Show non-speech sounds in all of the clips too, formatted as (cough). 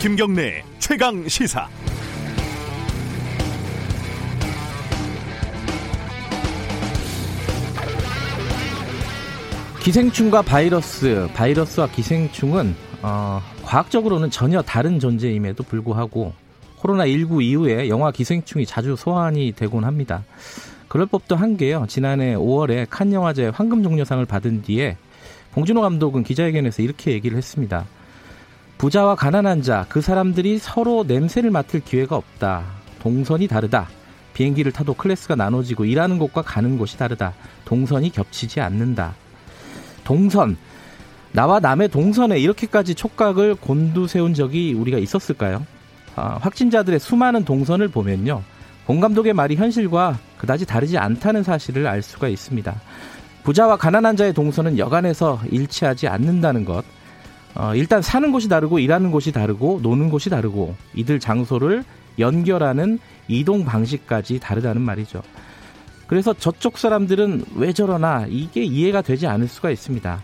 김경래 최강 시사. 기생충과 바이러스, 바이러스와 기생충은 어, 과학적으로는 전혀 다른 존재임에도 불구하고 코로나19 이후에 영화 기생충이 자주 소환이 되곤 합니다. 그럴 법도 한 게요. 지난해 5월에 칸 영화제 황금 종려상을 받은 뒤에 봉준호 감독은 기자회견에서 이렇게 얘기를 했습니다. 부자와 가난한 자, 그 사람들이 서로 냄새를 맡을 기회가 없다. 동선이 다르다. 비행기를 타도 클래스가 나눠지고 일하는 곳과 가는 곳이 다르다. 동선이 겹치지 않는다. 동선. 나와 남의 동선에 이렇게까지 촉각을 곤두세운 적이 우리가 있었을까요? 아, 확진자들의 수많은 동선을 보면요. 본 감독의 말이 현실과 그다지 다르지 않다는 사실을 알 수가 있습니다. 부자와 가난한 자의 동선은 여간에서 일치하지 않는다는 것. 어, 일단 사는 곳이 다르고 일하는 곳이 다르고 노는 곳이 다르고 이들 장소를 연결하는 이동 방식까지 다르다는 말이죠. 그래서 저쪽 사람들은 왜 저러나 이게 이해가 되지 않을 수가 있습니다.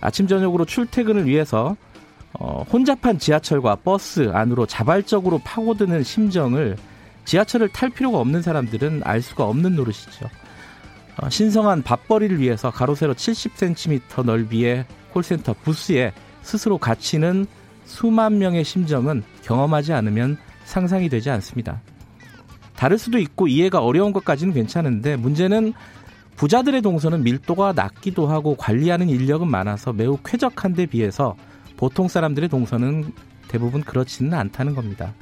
아침 저녁으로 출퇴근을 위해서 어, 혼잡한 지하철과 버스 안으로 자발적으로 파고드는 심정을 지하철을 탈 필요가 없는 사람들은 알 수가 없는 노릇이죠. 어, 신성한 밥벌이를 위해서 가로 세로 70cm 넓이의 콜센터 부스에 스스로 갇히는 수만 명의 심정은 경험하지 않으면 상상이 되지 않습니다. 다를 수도 있고 이해가 어려운 것까지는 괜찮은데 문제는 부자들의 동선은 밀도가 낮기도 하고 관리하는 인력은 많아서 매우 쾌적한 데 비해서 보통 사람들의 동선은 대부분 그렇지는 않다는 겁니다.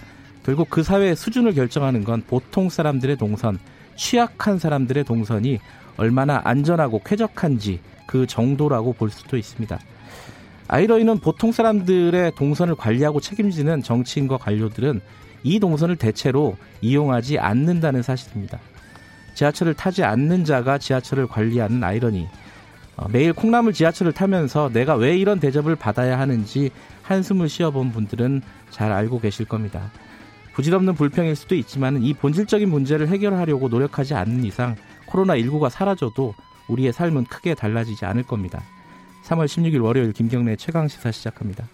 결국 그 사회의 수준을 결정하는 건 보통 사람들의 동선, 취약한 사람들의 동선이 얼마나 안전하고 쾌적한지 그 정도라고 볼 수도 있습니다. 아이러니는 보통 사람들의 동선을 관리하고 책임지는 정치인과 관료들은 이 동선을 대체로 이용하지 않는다는 사실입니다. 지하철을 타지 않는 자가 지하철을 관리하는 아이러니. 어, 매일 콩나물 지하철을 타면서 내가 왜 이런 대접을 받아야 하는지 한숨을 쉬어본 분들은 잘 알고 계실 겁니다. 부질없는 불평일 수도 있지만 이 본질적인 문제를 해결하려고 노력하지 않는 이상 코로나19가 사라져도 우리의 삶은 크게 달라지지 않을 겁니다. 3월 16일 월요일 김경래 최강 시사 시작합니다.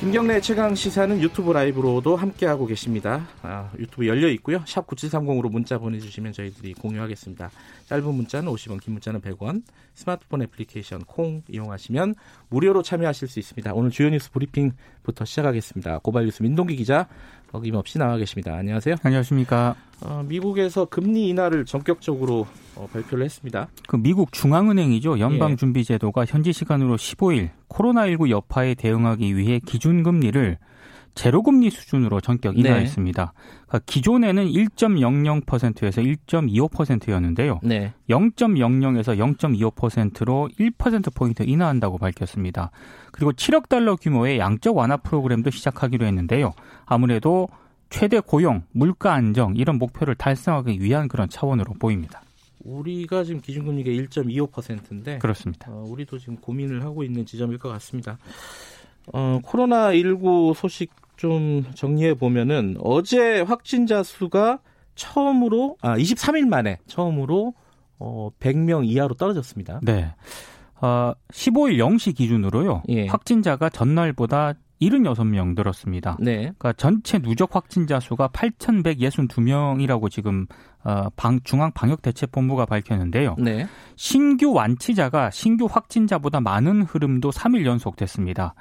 김경래 최강 시사는 유튜브 라이브로도 함께하고 계십니다. 아, 유튜브 열려 있고요. 샵 9730으로 문자 보내주시면 저희들이 공유하겠습니다. 짧은 문자는 50원, 긴 문자는 100원, 스마트폰 애플리케이션 콩 이용하시면 무료로 참여하실 수 있습니다. 오늘 주요 뉴스 브리핑부터 시작하겠습니다. 고발 뉴스 민동기 기자 어김없이 나와 계십니다. 안녕하세요. 안녕하십니까. 어, 미국에서 금리 인하를 전격적으로 어, 발표를 했습니다. 그 미국 중앙은행이죠. 연방준비제도가 현지 시간으로 15일 코로나19 여파에 대응하기 위해 기준금리를 제로금리 수준으로 전격 네. 인하했습니다. 네. 그러니까 기존에는 1.00%에서 1.25%였는데요. 네. 0.00에서 0.25%로 1%포인트 인하한다고 밝혔습니다. 그리고 7억 달러 규모의 양적 완화 프로그램도 시작하기로 했는데요. 아무래도 최대 고용, 물가 안정 이런 목표를 달성하기 위한 그런 차원으로 보입니다. 우리가 지금 기준금리가 1.25%인데 그렇습니다. 어, 우리도 지금 고민을 하고 있는 지점일 것 같습니다. 어, 코로나19 소식 좀 정리해 보면은 어제 확진자 수가 처음으로 아 23일 만에 처음으로 어 100명 이하로 떨어졌습니다. 네. 어 15일 0시 기준으로요. 예. 확진자가 전날보다 76명 늘었습니다. 네. 그러니까 전체 누적 확진자 수가 8,162명이라고 지금 어, 방, 중앙 방역 대책본부가 밝혔는데요. 네. 신규 완치자가 신규 확진자보다 많은 흐름도 3일 연속 됐습니다.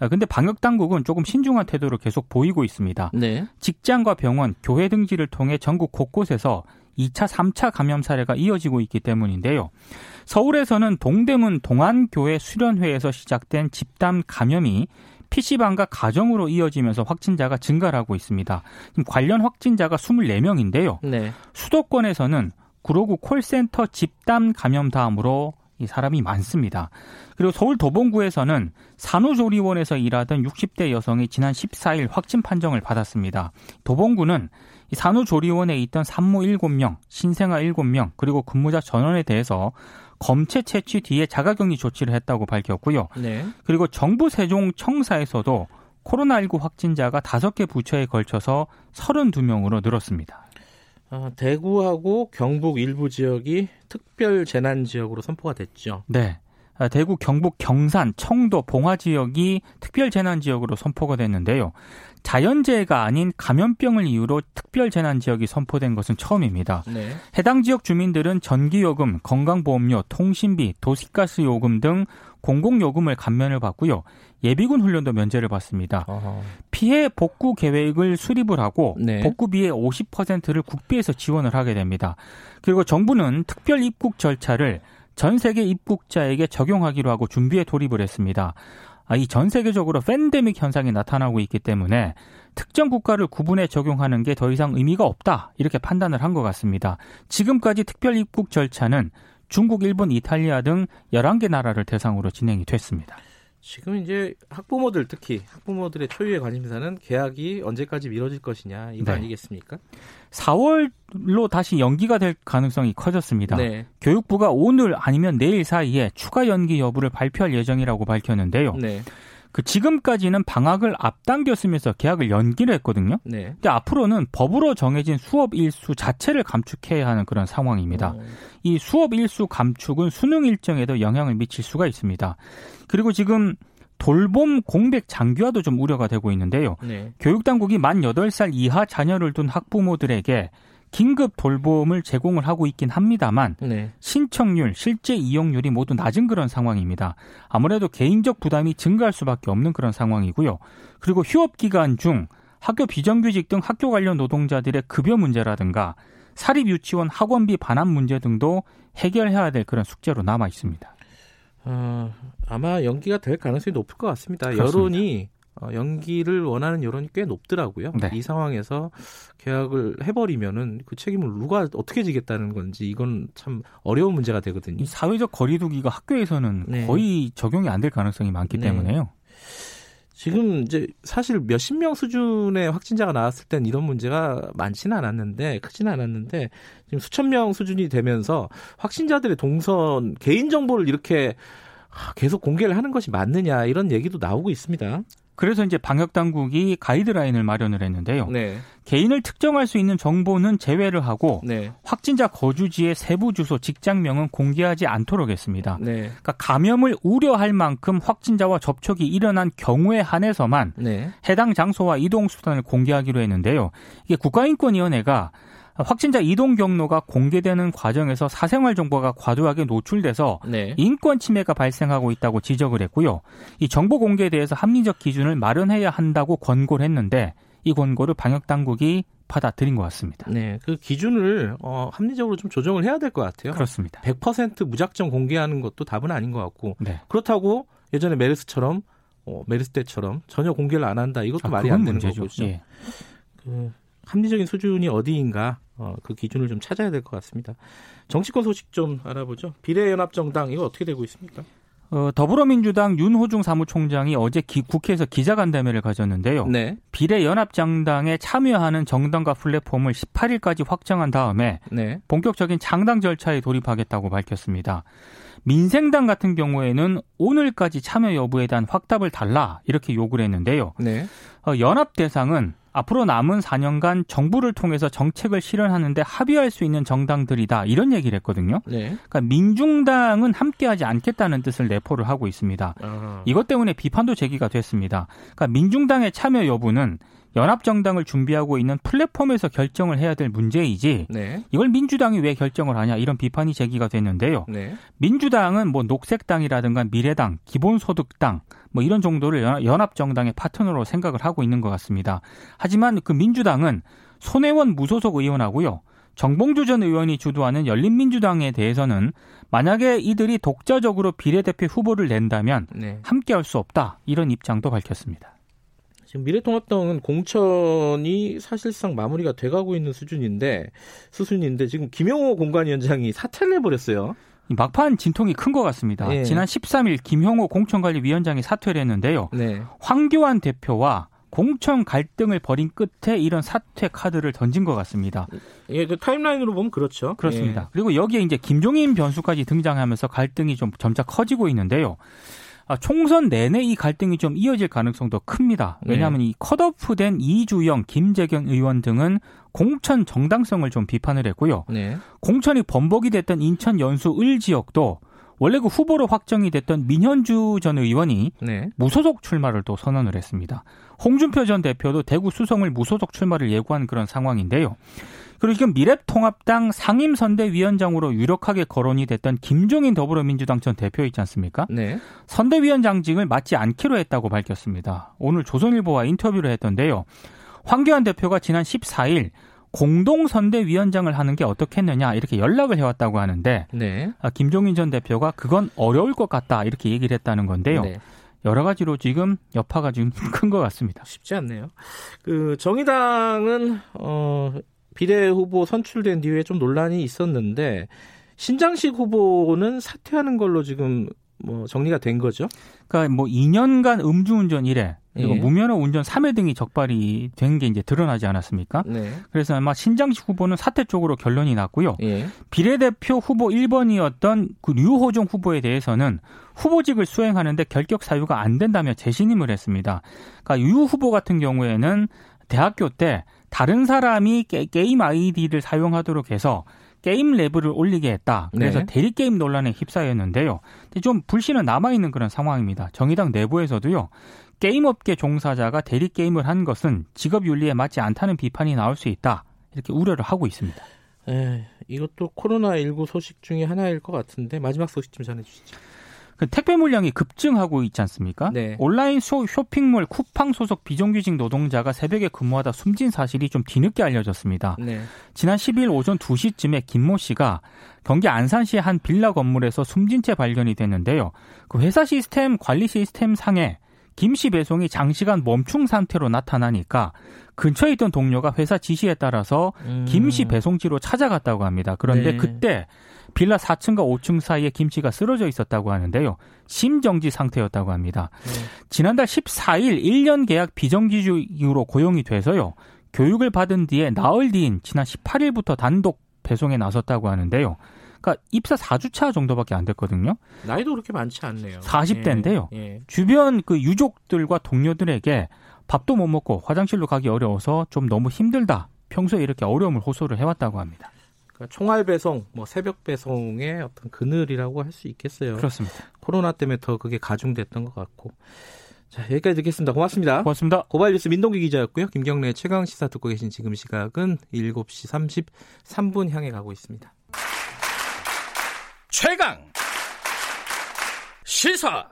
아, 근데 방역 당국은 조금 신중한 태도를 계속 보이고 있습니다. 네. 직장과 병원, 교회 등지를 통해 전국 곳곳에서 2차, 3차 감염 사례가 이어지고 있기 때문인데요. 서울에서는 동대문 동안교회 수련회에서 시작된 집단 감염이 PC방과 가정으로 이어지면서 확진자가 증가를 하고 있습니다. 관련 확진자가 24명인데요. 네. 수도권에서는 구로구 콜센터 집단 감염 다음으로 이 사람이 많습니다. 그리고 서울 도봉구에서는 산후조리원에서 일하던 60대 여성이 지난 14일 확진 판정을 받았습니다. 도봉구는 이 산후조리원에 있던 산모 7명, 신생아 7명, 그리고 근무자 전원에 대해서 검체 채취 뒤에 자가격리 조치를 했다고 밝혔고요. 네. 그리고 정부 세종청사에서도 코로나19 확진자가 5개 부처에 걸쳐서 32명으로 늘었습니다. 아, 대구하고 경북 일부 지역이 특별 재난 지역으로 선포가 됐죠. 네. 아, 대구, 경북, 경산, 청도, 봉화 지역이 특별 재난 지역으로 선포가 됐는데요. 자연재해가 아닌 감염병을 이유로 특별 재난 지역이 선포된 것은 처음입니다. 네. 해당 지역 주민들은 전기요금, 건강보험료, 통신비, 도시가스 요금 등 공공요금을 감면을 받고요. 예비군 훈련도 면제를 받습니다. 어허. 피해 복구 계획을 수립을 하고 네. 복구비의 50%를 국비에서 지원을 하게 됩니다. 그리고 정부는 특별 입국 절차를 전 세계 입국자에게 적용하기로 하고 준비에 돌입을 했습니다. 아, 이전 세계적으로 팬데믹 현상이 나타나고 있기 때문에 특정 국가를 구분해 적용하는 게 더 이상 의미가 없다 이렇게 판단을 한 것 같습니다. 지금까지 특별 입국 절차는 중국, 일본, 이탈리아 등 11개 나라를 대상으로 진행이 됐습니다. 지금 이제 학부모들 특히 학부모들의 초유의 관심사는 계약이 언제까지 미뤄질 것이냐 이거 네. 아니겠습니까? 4월로 다시 연기가 될 가능성이 커졌습니다. 네. 교육부가 오늘 아니면 내일 사이에 추가 연기 여부를 발표할 예정이라고 밝혔는데요. 네. 그 지금까지는 방학을 앞당겼으면서 계약을 연기를 했거든요. 네. 근데 앞으로는 법으로 정해진 수업 일수 자체를 감축해야 하는 그런 상황입니다. 오. 어. 이 수업 일수 감축은 수능 일정에도 영향을 미칠 수가 있습니다. 그리고 지금 돌봄 공백 장기화도 좀 우려가 되고 있는데요. 네. 교육당국이 만 8살 이하 자녀를 둔 학부모들에게 긴급 돌봄을 제공을 하고 있긴 합니다만 네. 신청률, 실제 이용률이 모두 낮은 그런 상황입니다. 아무래도 개인적 부담이 증가할 수밖에 없는 그런 상황이고요. 그리고 휴업 기간 중 학교 비정규직 등 학교 관련 노동자들의 급여 문제라든가 사립 유치원 학원비 반환 문제 등도 해결해야 될 그런 숙제로 남아 있습니다. 어, 아마 연기가 될 가능성이 높을 것 같습니다. 그렇습니다. 여론이 어, 연기를 원하는 여론이 꽤 높더라고요. 네. 이 상황에서 계약을 해버리면은 그 책임을 누가 어떻게 지겠다는 건지 이건 참 어려운 문제가 되거든요. 이 사회적 거리두기가 학교에서는 네. 거의 적용이 안 될 가능성이 많기 네. 때문에요. 지금 이제 사실 몇십 명 수준의 확진자가 나왔을 땐 이런 문제가 많지는 않았는데 크지는 않았는데 지금 수천 명 수준이 되면서 확진자들의 동선 개인 정보를 이렇게 계속 공개를 하는 것이 맞느냐 이런 얘기도 나오고 있습니다. 그래서 이제 방역 당국이 가이드라인을 마련을 했는데요. 네. 개인을 특정할 수 있는 정보는 제외를 하고 네. 확진자 거주지의 세부 주소, 직장명은 공개하지 않도록 했습니다. 네. 그러니까 감염을 우려할 만큼 확진자와 접촉이 일어난 경우에 한해서만 네. 해당 장소와 이동 수단을 공개하기로 했는데요. 이게 국가인권위원회가 확진자 이동 경로가 공개되는 과정에서 사생활 정보가 과도하게 노출돼서 네. 인권 침해가 발생하고 있다고 지적을 했고요. 이 정보 공개에 대해서 합리적 기준을 마련해야 한다고 권고를 했는데 이 권고를 방역 당국이 받아들인 것 같습니다. 네, 그 기준을 어, 합리적으로 좀 조정을 해야 될 것 같아요. 그렇습니다. 100% 무작정 공개하는 것도 답은 아닌 것 같고 네. 그렇다고 예전에 메르스처럼 어, 메르스 때처럼 전혀 공개를 안 한다 이것도 아, 말이 안 되는 문제죠. 거죠. 예. 그 합리적인 수준이 어디인가 어, 그 기준을 좀 찾아야 될 것 같습니다. 정치권 소식 좀 알아보죠. 비례연합정당 이거 어떻게 되고 있습니까? 어, 더불어민주당 윤호중 사무총장이 어제 기, 국회에서 기자간담회를 가졌는데요. 네. 비례연합정당에 참여하는 정당과 플랫폼을 18일까지 확정한 다음에 네. 본격적인 창당 절차에 돌입하겠다고 밝혔습니다. 민생당 같은 경우에는 오늘까지 참여 여부에 대한 확답을 달라 이렇게 요구를 했는데요. 네. 어, 연합 대상은 앞으로 남은 4년간 정부를 통해서 정책을 실현하는데 합의할 수 있는 정당들이다 이런 얘기를 했거든요. 네. 그러니까 민중당은 함께하지 않겠다는 뜻을 내포를 하고 있습니다. 아하. 이것 때문에 비판도 제기가 됐습니다. 그러니까 민중당의 참여 여부는 연합정당을 준비하고 있는 플랫폼에서 결정을 해야 될 문제이지 네. 이걸 민주당이 왜 결정을 하냐 이런 비판이 제기가 됐는데요. 네. 민주당은 뭐 녹색당이라든가 미래당, 기본소득당 뭐 이런 정도를 연합정당의 파트너로 생각을 하고 있는 것 같습니다. 하지만 그 민주당은 손혜원 무소속 의원하고요. 정봉주 전 의원이 주도하는 열린민주당에 대해서는 만약에 이들이 독자적으로 비례대표 후보를 낸다면 네. 함께할 수 없다 이런 입장도 밝혔습니다. 지금 미래통합당은 공천이 사실상 마무리가 돼가고 있는 수준인데 수순인데 지금 김영호 공관위원장이 사퇴를 해버렸어요. 막판 진통이 큰 것 같습니다. 네. 지난 13일 김형호 공천관리위원장이 사퇴를 했는데요. 네. 황교안 대표와 공천 갈등을 벌인 끝에 이런 사퇴 카드를 던진 것 같습니다. 예, 그 타임라인으로 보면 그렇죠. 그렇습니다. 예. 그리고 여기에 이제 김종인 변수까지 등장하면서 갈등이 좀 점차 커지고 있는데요. 아, 총선 내내 이 갈등이 좀 이어질 가능성도 큽니다. 네. 왜냐하면 네. 이 컷오프된 이주영, 김재경 의원 등은 공천 정당성을 좀 비판을 했고요. 네. 공천이 번복이 됐던 인천 연수 을 지역도 원래 그 후보로 확정이 됐던 민현주 전 의원이 네. 무소속 출마를 또 선언을 했습니다. 홍준표 전 대표도 대구 수성을 무소속 출마를 예고한 그런 상황인데요. 그리고 지금 미래통합당 상임선대위원장으로 유력하게 거론이 됐던 김종인 더불어민주당 전 대표 있지 않습니까? 네. 선대위원장직을 맡지 않기로 했다고 밝혔습니다. 오늘 조선일보와 인터뷰를 했던데요. 황교안 대표가 지난 14일 공동선대위원장을 하는 게 어떻겠느냐 이렇게 연락을 해왔다고 하는데 네. 아, 김종인 전 대표가 그건 어려울 것 같다 이렇게 얘기를 했다는 건데요. 네. 여러 가지로 지금 여파가 지금 (laughs) 큰 것 같습니다. 쉽지 않네요. 그 정의당은 어 비례 후보 선출된 뒤에 좀 논란이 있었는데 신장식 후보는 사퇴하는 걸로 지금 뭐 정리가 된 거죠. 그러니까 뭐 2년간 음주운전 1회 그리고 예. 무면허 운전 3회 등이 적발이 된 게 이제 드러나지 않았습니까? 네. 그래서 아마 신장식 후보는 사퇴 쪽으로 결론이 났고요. 예. 비례대표 후보 1번이었던 그 류호정 후보에 대해서는 후보직을 수행하는데 결격 사유가 안 된다며 재신임을 했습니다. 그러니까 유 후보 같은 경우에는 대학교 때 다른 사람이 게, 임 아이디를 사용하도록 해서 게임 레벨을 올리게 했다. 그래서 네. 대리 게임 논란에 휩싸였는데요. 좀 불신은 남아 있는 그런 상황입니다. 정의당 내부에서도요. 게임업계 종사자가 대리 게임을 한 것은 직업 윤리에 맞지 않다는 비판이 나올 수 있다. 이렇게 우려를 하고 있습니다. 에, 이것도 코로나 19 소식 중에 하나일 것 같은데 마지막 소식 좀 전해 주시죠. 그 택배 물량이 급증하고 있지 않습니까? 네. 온라인 쇼, 쇼핑몰 쿠팡 소속 비정규직 노동자가 새벽에 근무하다 숨진 사실이 좀 뒤늦게 알려졌습니다. 네. 지난 10일 오전 2시쯤에 김모 씨가 경기 안산시의 한 빌라 건물에서 숨진 채 발견이 됐는데요. 그 회사 시스템 관리 시스템 상에 김씨 배송이 장시간 멈춤 상태로 나타나니까 근처에 있던 동료가 회사 지시에 따라서 음. 김씨 배송지로 찾아갔다고 합니다. 그런데 네. 그때 빌라 4층과 5층 사이에 김씨가 쓰러져 있었다고 하는데요. 심정지 상태였다고 합니다. 네. 지난달 14일 1년 계약 비정규직으로 고용이 돼서요. 교육을 받은 뒤에 나흘 뒤인 지난 18일부터 단독 배송에 나섰다고 하는데요. 그러니까 입사 4주차 정도밖에 안 됐거든요. 나이도 그렇게 많지 않네요. 40대인데요. 예, 예. 주변 그 유족들과 동료들에게 밥도 못 먹고 화장실로 가기 어려워서 좀 너무 힘들다. 평소에 이렇게 어려움을 호소를 해왔다고 합니다. 그러니까 총알 배송, 뭐 새벽 배송의 어떤 그늘이라고 할 수 있겠어요. 그렇습니다. 코로나 때문에 더 그게 가중됐던 것 같고. 자, 여기까지 듣겠습니다. 고맙습니다. 고맙습니다. 고발 뉴스 민동기 기자였고요. 김경래 최강 시사 듣고 계신 지금 시각은 7시 33분 향해 가고 있습니다. 최강 시사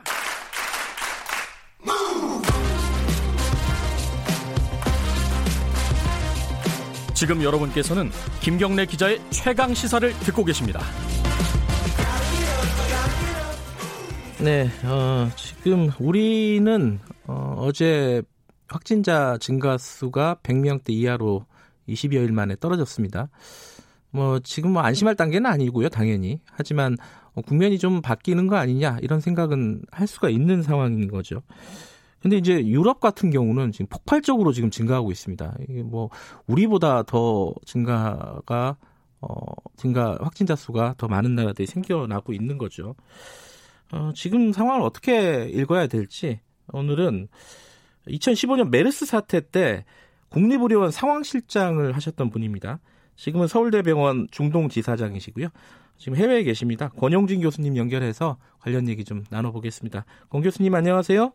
지금 여러분께서는 김경래 기자의 최강 시사를 듣고 계십니다. 네, 어, 지금 우리는 어, 제 확진자 증가 수가 100명대 이하로 20여일 만에 떨어졌습니다. 뭐 지금 뭐 안심할 단계는 아니고요, 당연히. 하지만 어, 국면이 좀 바뀌는 거 아니냐 이런 생각은 할 수가 있는 상황인 거죠. 근데 이제 유럽 같은 경우는 지금 폭발적으로 지금 증가하고 있습니다. 이게 뭐 우리보다 더 증가가 어 증가 확진자 수가 더 많은 나라들이 생겨나고 있는 거죠. 어 지금 상황을 어떻게 읽어야 될지 오늘은 2015년 메르스 사태 때 국립의료원 상황실장을 하셨던 분입니다. 지금은 서울대병원 중동지사장이시고요. 지금 해외에 계십니다. 권용진 교수님 연결해서 관련 얘기 좀 나눠보겠습니다. 권 교수님 안녕하세요.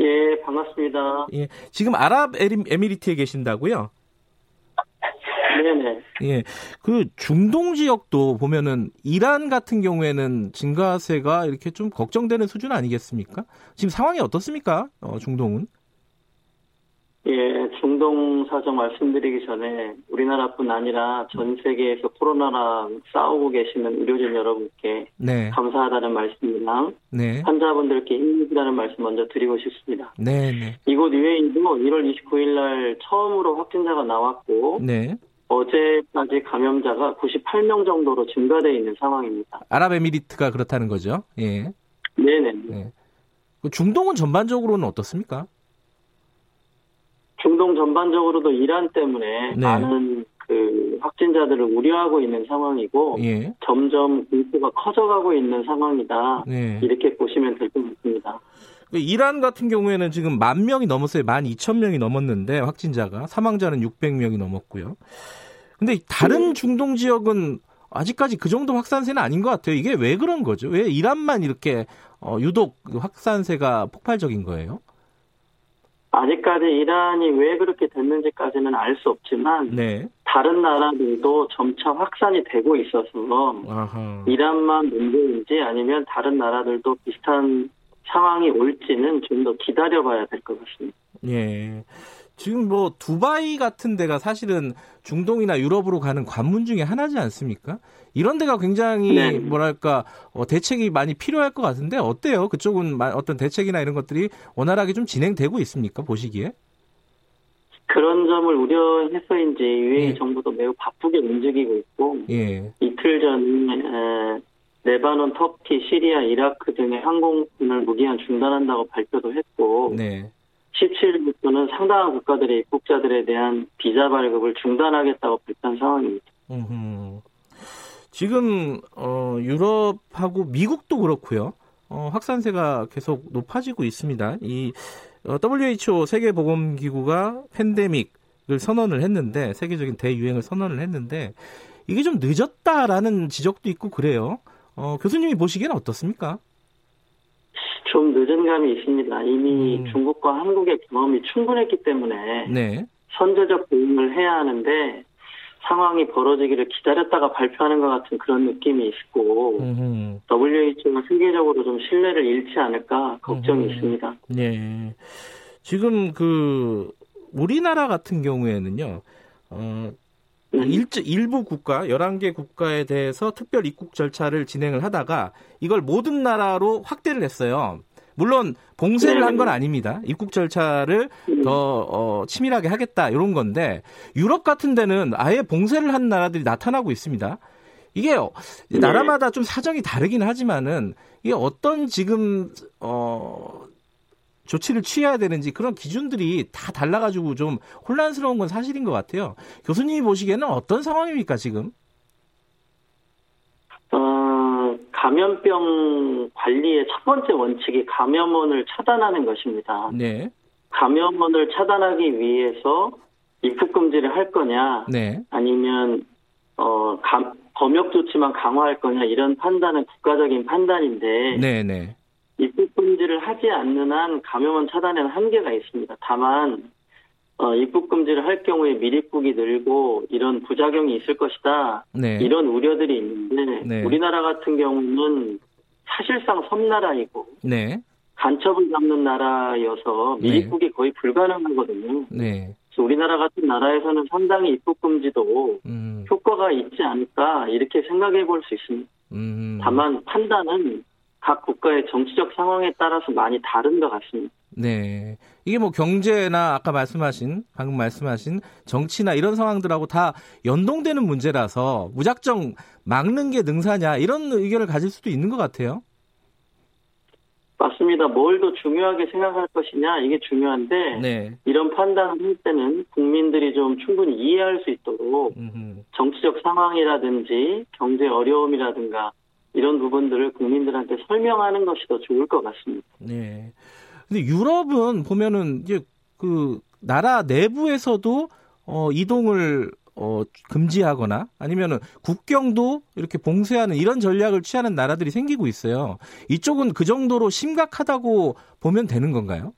예, 반갑습니다. 예, 지금 아랍에미리트에 계신다고요? 네네. 예, 그 중동 지역도 보면은 이란 같은 경우에는 증가세가 이렇게 좀 걱정되는 수준 아니겠습니까? 지금 상황이 어떻습니까? 어, 중동은? 예, 중동 사정 말씀드리기 전에 우리나라뿐 아니라 전 세계에서 코로나랑 싸우고 계시는 의료진 여러분께 네. 감사하다는 말씀이랑 네. 환자분들께 힘내시다는 말씀 먼저 드리고 싶습니다. 네, 네. 이곳 UAE도 1월 29일 날 처음으로 확진자가 나왔고 네. 어제까지 감염자가 98명 정도로 증가돼 있는 상황입니다. 아랍에미리트가 그렇다는 거죠? 예. 네네. 네. 그 중동은 전반적으로는 어떻습니까? 중동 전반적으로도 이란 때문에 네. 많은 그 확진자들을 우려하고 있는 상황이고 예. 점점 공포가 커져가고 있는 상황이다. 네. 이렇게 보시면 될 것 같습니다. 그 이란 같은 경우에는 지금 만 명이 넘었어요. 만 이천 명이 넘었는데 확진자가 사망자는 600명이 넘었고요. 근데 다른 네. 중동 지역은 아직까지 그 정도 확산세는 아닌 것 같아요. 이게 왜 그런 거죠? 왜 이란만 이렇게 어, 유독 확산세가 폭발적인 거예요? 아직까지 이란이 왜 그렇게 됐는지까지는 알 수 없지만 네. 다른 나라들도 점차 확산이 되고 있어서 아하. 이란만 문제인지 아니면 다른 나라들도 비슷한 상황이 올지는 좀 더 기다려봐야 될 것 같습니다. 예. 지금 뭐 두바이 같은 데가 사실은 중동이나 유럽으로 가는 관문 중에 하나지 않습니까? 이런 데가 굉장히 네. 뭐랄까 어, 대책이 많이 필요할 것 같은데 어때요? 그쪽은 어떤 대책이나 이런 것들이 원활하게 좀 진행되고 있습니까? 보시기에? 그런 점을 우려해서인지 유엔 예. 정부도 매우 바쁘게 움직이고 있고 예. 이틀 전에 레바논, 터키, 시리아, 이라크 등의 항공을 무기한 중단한다고 발표도 했고 네. 17일부터는 상당한 국가들의 입국자들에 대한 비자 발급을 중단하겠다고 발표한 상황입니다. 음흠. 지금 어, 유럽하고 미국도 그렇고요. 어, 확산세가 계속 높아지고 있습니다. 이 어, WHO 세계보건기구가 팬데믹을 선언을 했는데 세계적인 대유행을 선언을 했는데 이게 좀 늦었다라는 지적도 있고 그래요. 어, 교수님이 보시기에는 어떻습니까? 좀 늦은 감이 있습니다. 이미 음. 중국과 한국의 경험이 충분했기 때문에 네. 선제적 대응을 해야 하는데 상황이 벌어지기를 기다렸다가 발표하는 것 같은 그런 느낌이 있고 음흠. WHO가 세계적으로 좀 신뢰를 잃지 않을까 걱정이 음흠. 있습니다. 네. 지금 그 우리나라 같은 경우에는요. 어, 네. 일, 일부 국가, 11개 국가에 대해서 특별 입국 절차를 진행을 하다가 이걸 모든 나라로 확대를 했어요. 물론 봉쇄를 한 건 아닙니다. 입국 절차를 더 어, 치밀하게 하겠다 이런 건데 유럽 같은 데는 아예 봉쇄를 한 나라들이 나타나고 있습니다. 이게 나라마다 좀 사정이 다르긴 하지만은 이게 어떤 지금 어 조치를 취해야 되는지 그런 기준들이 다 달라가지고 좀 혼란스러운 건 사실인 것 같아요. 교수님이 보시기에는 어떤 상황입니까 지금? 감염병 관리의 첫 번째 원칙이 감염원을 차단하는 것입니다. 네. 감염원을 차단하기 위해서 입국 금지를 할 거냐, 네. 아니면 어, 감, 검역 조치만 강화할 거냐 이런 판단은 국가적인 판단인데, 네, 네. 입국 금지를 하지 않는 한 감염원 차단에는 한계가 있습니다. 다만 어, 입국 금지를 할 경우에 밀입국이 늘고 이런 부작용이 있을 것이다. 네. 이런 우려들이 있는데 네. 우리나라 같은 경우는 사실상 섬나라이고 네. 간첩을 잡는 나라여서 네. 밀입국이 거의 불가능하거든요. 네. 그래서 우리나라 같은 나라에서는 상당히 입국 금지도 음. 효과가 있지 않을까 이렇게 생각해 볼 수 있습니다. 음. 다만 판단은 각 국가의 정치적 상황에 따라서 많이 다른 것 같습니다. 네. 이게 뭐 경제나 아까 말씀하신, 방금 말씀하신 정치나 이런 상황들하고 다 연동되는 문제라서 무작정 막는 게 능사냐 이런 의견을 가질 수도 있는 것 같아요. 맞습니다. 뭘 더 중요하게 생각할 것이냐 이게 중요한데 네. 이런 판단을 할 때는 국민들이 좀 충분히 이해할 수 있도록 음흠. 정치적 상황이라든지 경제 어려움이라든가 이런 부분들을 국민들한테 설명하는 것이 더 좋을 것 같습니다. 네. 근데 유럽은 보면은 이제 그 나라 내부에서도 어 이동을 어 금지하거나 아니면은 국경도 이렇게 봉쇄하는 이런 전략을 취하는 나라들이 생기고 있어요. 이쪽은 그 정도로 심각하다고 보면 되는 건가요?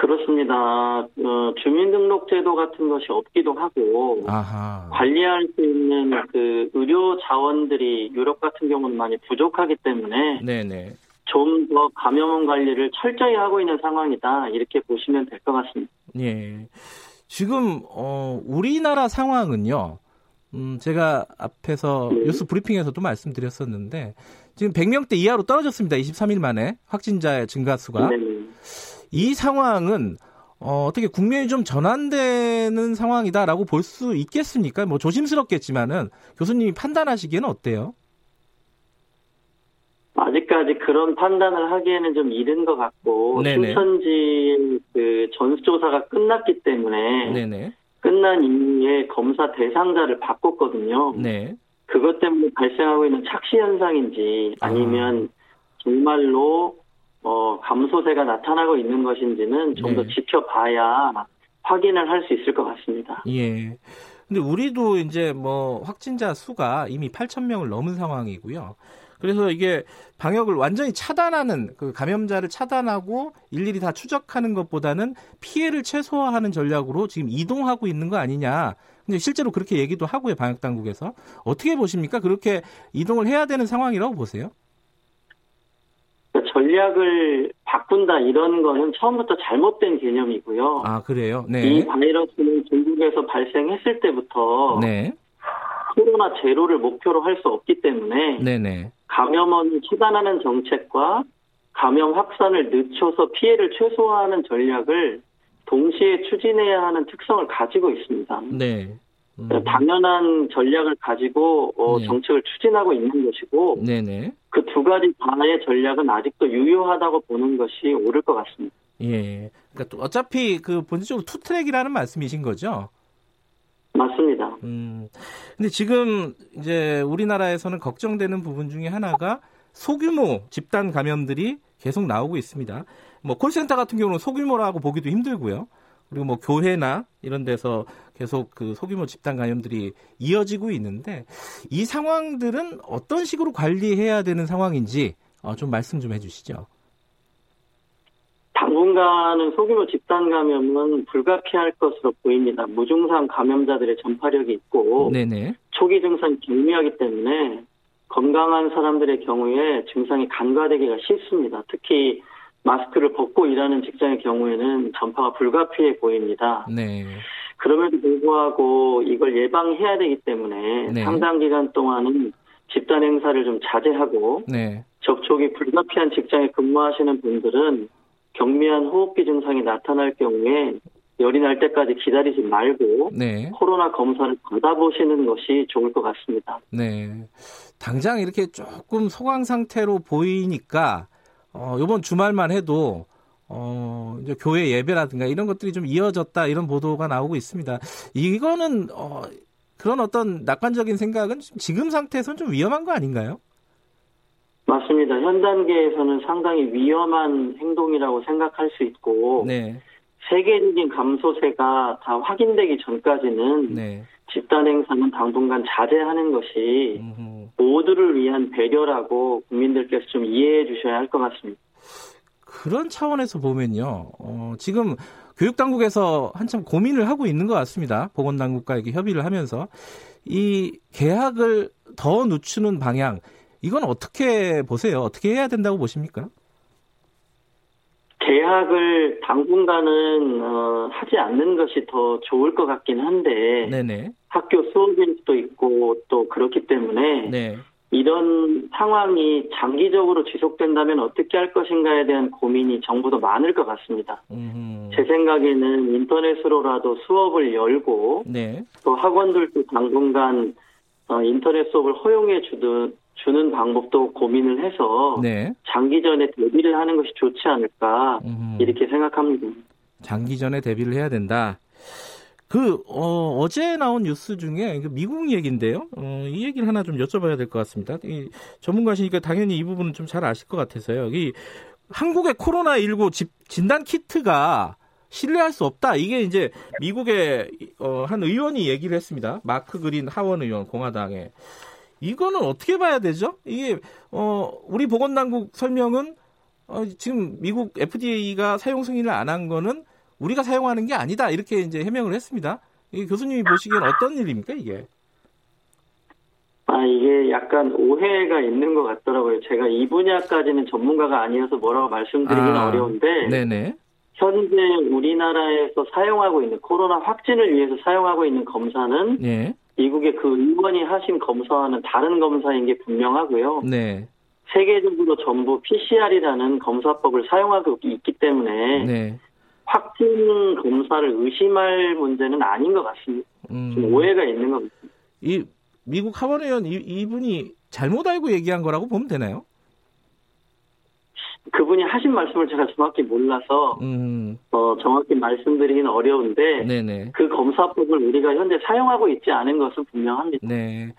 그렇습니다. 어, 주민등록제도 같은 것이 없기도 하고 아하. 관리할 수 있는 그 의료 자원들이 유럽 같은 경우는 많이 부족하기 때문에 좀더 감염원 관리를 철저히 하고 있는 상황이다 이렇게 보시면 될 것 같습니다. 예. 지금 어, 우리나라 상황은요. 음, 제가 앞에서 네. 뉴스 브리핑에서도 말씀드렸었는데 지금 100명대 이하로 떨어졌습니다. 23일 만에 확진자의 증가 수가. 네. 이 상황은 어, 어떻게 국면이 좀 전환되는 상황이다라고 볼 수 있겠습니까? 뭐 조심스럽겠지만은 교수님이 판단하시기에는 어때요? 아직까지 그런 판단을 하기에는 좀 이른 것 같고 신천지 그 전수조사가 끝났기 때문에 네네. 끝난 이후에 검사 대상자를 바꿨거든요. 네. 그것 때문에 발생하고 있는 착시 현상인지 아니면 아. 정말로 어, 감소세가 나타나고 있는 것인지는 좀더 네. 지켜봐야 확인을 할 수 있을 것 같습니다. 예. 근데 우리도 이제 뭐 확진자 수가 이미 8천 명을 넘은 상황이고요. 그래서 이게 방역을 완전히 차단하는 그 감염자를 차단하고 일일이 다 추적하는 것보다는 피해를 최소화하는 전략으로 지금 이동하고 있는 거 아니냐. 근데 실제로 그렇게 얘기도 하고요, 방역 당국에서. 어떻게 보십니까? 그렇게 이동을 해야 되는 상황이라고 보세요? 전략을 바꾼다 이런 거는 처음부터 잘못된 개념이고요. 아 그래요? 네. 이 바이러스는 중국에서 발생했을 때부터 네. 코로나 제로를 목표로 할 수 없기 때문에 네네. 감염원을 차단하는 정책과 감염 확산을 늦춰서 피해를 최소화하는 전략을 동시에 추진해야 하는 특성을 가지고 있습니다. 네. 음. 당연한 전략을 가지고 어, 네. 정책을 추진하고 있는 것이고 그 두 가지 다의 전략은 아직도 유효하다고 보는 것이 옳을 것 같습니다. 예. 그러니까 어차피 그 본질적으로 투 트랙이라는 말씀이신 거죠? 맞습니다. 음. 근데 지금 이제 우리나라에서는 걱정되는 부분 중에 하나가 소규모 집단 감염들이 계속 나오고 있습니다. 뭐 콜센터 같은 경우는 소규모라고 보기도 힘들고요. 그리고 뭐 교회나 이런 데서 계속 그 소규모 집단 감염들이 이어지고 있는데 이 상황들은 어떤 식으로 관리해야 되는 상황인지 어, 좀 말씀 좀 해주시죠. 당분간은 소규모 집단 감염은 불가피할 것으로 보입니다. 무증상 감염자들의 전파력이 있고 네네. 초기 증상이 경미하기 때문에 건강한 사람들의 경우에 증상이 간과되기가 쉽습니다. 특히 마스크를 벗고 일하는 직장의 경우에는 전파가 불가피해 보입니다. 네. 그럼에도 불구하고 이걸 예방해야 되기 때문에 네. 상당 기간 동안은 집단 행사를 좀 자제하고 네. 접촉이 불가피한 직장에 근무하시는 분들은 경미한 호흡기 증상이 나타날 경우에 열이 날 때까지 기다리지 말고 네. 코로나 검사를 받아보시는 것이 좋을 것 같습니다. 네. 당장 이렇게 조금 소강 상태로 보이니까 어, 이번 주말만 해도 어, 이제 교회 예배라든가 이런 것들이 좀 이어졌다 이런 보도가 나오고 있습니다. 이거는 어, 그런 어떤 낙관적인 생각은 지금 상태에서는 좀 위험한 거 아닌가요? 맞습니다. 현 단계에서는 상당히 위험한 행동이라고 생각할 수 있고 네. 세계적인 감소세가 다 확인되기 전까지는 네. 집단 행사는 당분간 자제하는 것이. 모두를 위한 배려라고 국민들께서 좀 이해해 주셔야 할 것 같습니다. 그런 차원에서 보면요, 어, 지금 교육당국에서 한참 고민을 하고 있는 것 같습니다. 보건당국과 이렇게 협의를 하면서 이 계약을 더 늦추는 방향, 이건 어떻게 보세요? 어떻게 해야 된다고 보십니까? 계약을 당분간은 어, 하지 않는 것이 더 좋을 것 같긴 한데 네네. 학교 수업일도 있고 또 그렇기 때문에 네. 이런 상황이 장기적으로 지속된다면 어떻게 할 것인가에 대한 고민이 정부도 많을 것 같습니다. 음흠. 제 생각에는 인터넷으로라도 수업을 열고 네. 또 학원들도 당분간 어, 인터넷 수업을 허용해 주듯 주는 방법도 고민을 해서 네. 장기전에 대비를 하는 것이 좋지 않을까 음. 이렇게 생각합니다. 장기전에 대비를 해야 된다. 그 어, 어제 나온 뉴스 중에 그 미국 얘기인데요. 어, 이 얘기를 하나 좀 여쭤봐야 될 것 같습니다. 이 전문가시니까 당연히 이 부분은 좀 잘 아실 것 같아서요. 이 한국의 코로나 19 진단 키트가 신뢰할 수 없다. 이게 이제 미국의 어, 한 의원이 얘기를 했습니다. 마크 그린 하원 의원 공화당에 이거는 어떻게 봐야 되죠? 이게 어 우리 보건당국 설명은 어, 지금 미국 FDA가 사용 승인을 안 한 거는 우리가 사용하는 게 아니다 이렇게 이제 해명을 했습니다. 이 교수님이 보시기엔 어떤 일입니까 이게? 아 이게 약간 오해가 있는 것 같더라고요. 제가 이 분야까지는 전문가가 아니어서 뭐라고 말씀드리기는 아, 어려운데. 네네. 현재 우리나라에서 사용하고 있는 코로나 확진을 위해서 사용하고 있는 검사는 네. 미국의 그 의원이 하신 검사와는 다른 검사인 게 분명하고요. 네. 세계적으로 전부 PCR이라는 검사법을 사용하고 있기 때문에 네. 확진 검사를 의심할 문제는 아닌 것 같습니다. 음. 좀 오해가 있는 것 같습니다. 이 미국 하원 의원 이, 이분이 잘못 알고 얘기한 거라고 보면 되나요? 그분이 하신 말씀을 제가 정확히 몰라서 음. 어, 정확히 말씀드리기는 어려운데 네네. 그 검사법을 우리가 현재 사용하고 있지 않은 것은 분명합니다. 네.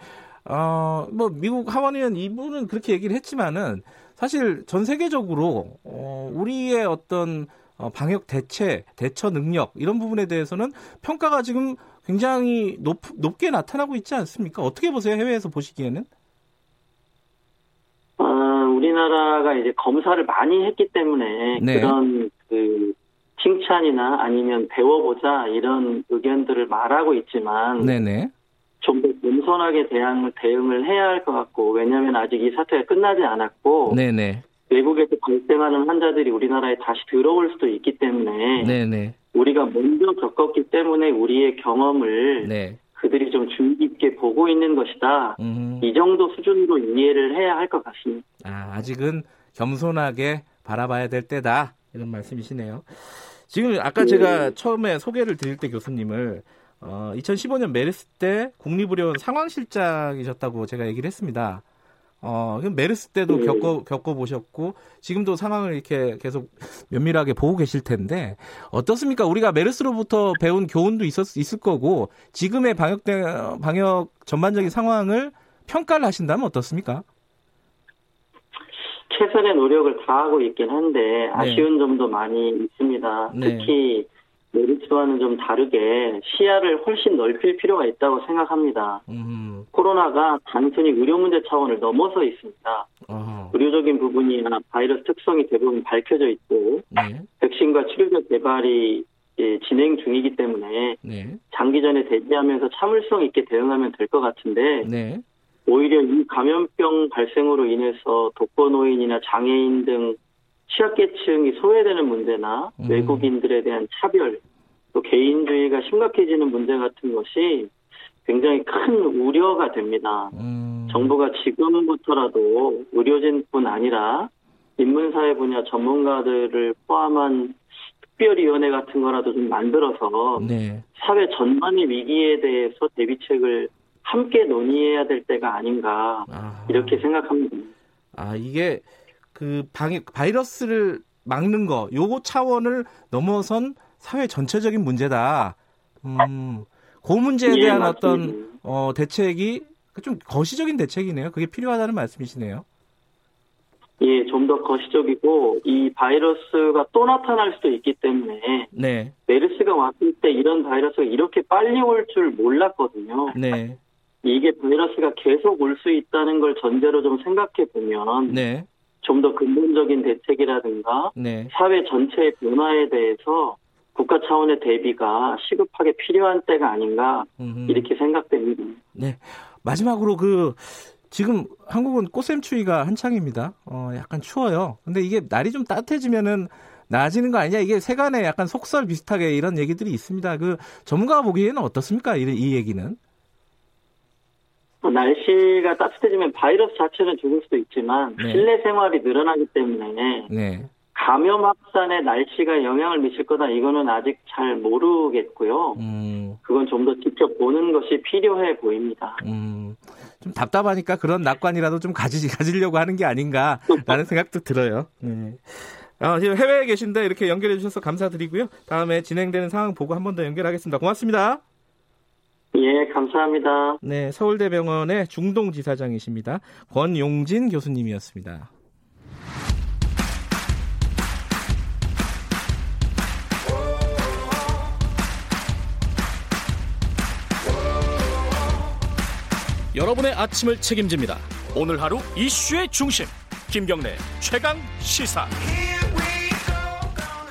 어, 뭐 미국 하원의원 이분은 그렇게 얘기를 했지만은 사실 전 세계적으로 어, 우리의 어떤 어, 방역 대체, 대처 능력 이런 부분에 대해서는 평가가 지금 굉장히 높, 높게 나타나고 있지 않습니까? 어떻게 보세요? 해외에서 보시기에는? 어, 우리나라가 이제 검사를 많이 했기 때문에 네. 그런 그 칭찬이나 아니면 배워보자 이런 의견들을 말하고 있지만 네네. 좀 더 겸손하게 대응을, 대응을 해야 할 것 같고 왜냐하면 아직 이 사태가 끝나지 않았고 네네. 외국에서 발생하는 환자들이 우리나라에 다시 들어올 수도 있기 때문에 네네. 우리가 먼저 겪었기 때문에 우리의 경험을 네. 그들이 좀 주의 깊게 보고 있는 것이다. 음. 이 정도 수준으로 이해를 해야 할 것 같습니다. 아, 아직은 겸손하게 바라봐야 될 때다. 이런 말씀이시네요. 지금 아까 제가 네. 처음에 소개를 드릴 때 교수님을 어, 2015년 메르스 때 국립의료원 상황실장이셨다고 제가 얘기를 했습니다. 어, 메르스 때도 네. 겪어, 겪어보셨고, 지금도 상황을 이렇게 계속 면밀하게 보고 계실 텐데, 어떻습니까? 우리가 메르스로부터 배운 교훈도 있었, 있을 거고, 지금의 방역, 방역 전반적인 상황을 평가를 하신다면 어떻습니까? 최선의 노력을 다하고 있긴 한데, 네. 아쉬운 네. 점도 많이 있습니다. 네. 특히, 메리츠와는 좀 다르게 시야를 훨씬 넓힐 필요가 있다고 생각합니다. 음. 코로나가 단순히 의료 문제 차원을 넘어서 있습니다. 어허. 의료적인 부분이나 바이러스 특성이 대부분 밝혀져 있고 네. 백신과 치료제 개발이 진행 중이기 때문에 네. 장기전에 대비하면서 참을성 있게 대응하면 될 것 같은데 네. 오히려 이 감염병 발생으로 인해서 독거노인이나 장애인 등 취약계층이 소외되는 문제나 음. 외국인들에 대한 차별, 또 개인주의가 심각해지는 문제 같은 것이 굉장히 큰 우려가 됩니다. 음. 정부가 지금부터라도 의료진뿐 아니라 인문사회 분야 전문가들을 포함한 특별위원회 같은 거라도 좀 만들어서 네. 사회 전반의 위기에 대해서 대비책을 함께 논의해야 될 때가 아닌가 아하. 이렇게 생각합니다. 아 이게 그 방역 바이러스를 막는 거 요거 차원을 넘어선 사회 전체적인 문제다. 음, 그 문제에 예, 대한 예, 어떤 어, 대책이 좀 거시적인 대책이네요. 그게 필요하다는 말씀이시네요. 예, 좀 더 거시적이고 이 바이러스가 또 나타날 수도 있기 때문에 네. 메르스가 왔을 때 이런 바이러스가 이렇게 빨리 올 줄 몰랐거든요. 네. 이게 바이러스가 계속 올 수 있다는 걸 전제로 좀 생각해 보면 네. 좀 더 근본적인 대책이라든가 네. 사회 전체의 변화에 대해서 국가 차원의 대비가 시급하게 필요한 때가 아닌가 음흠. 이렇게 생각됩니다. 네. 마지막으로 그 지금 한국은 꽃샘추위가 한창입니다. 어, 약간 추워요. 근데 이게 날이 좀 따뜻해지면은 나아지는 거 아니냐? 이게 세간에 약간 속설 비슷하게 이런 얘기들이 있습니다. 그 전문가가 보기에는 어떻습니까? 이, 이 얘기는? 날씨가 따뜻해지면 바이러스 자체는 죽을 수도 있지만 네. 실내 생활이 늘어나기 때문에 네. 감염 확산에 날씨가 영향을 미칠 거다 이거는 아직 잘 모르겠고요. 음. 그건 좀더 지켜보는 것이 필요해 보입니다. 음. 좀 답답하니까 그런 낙관이라도 좀 가지, 가지려고 하는 게 아닌가라는 (laughs) 생각도 들어요. 네. 아, 지금 해외에 계신데 이렇게 연결해 주셔서 감사드리고요. 다음에 진행되는 상황 보고 한 번 더 연결하겠습니다. 고맙습니다. 예, 감사합니다. 네, 서울대병원의 중동지사장이십니다. 권용진 교수님이었습니다. 여러분의 아침을 책임집니다. 오늘 하루 이슈의 중심 김경래 최강 시사.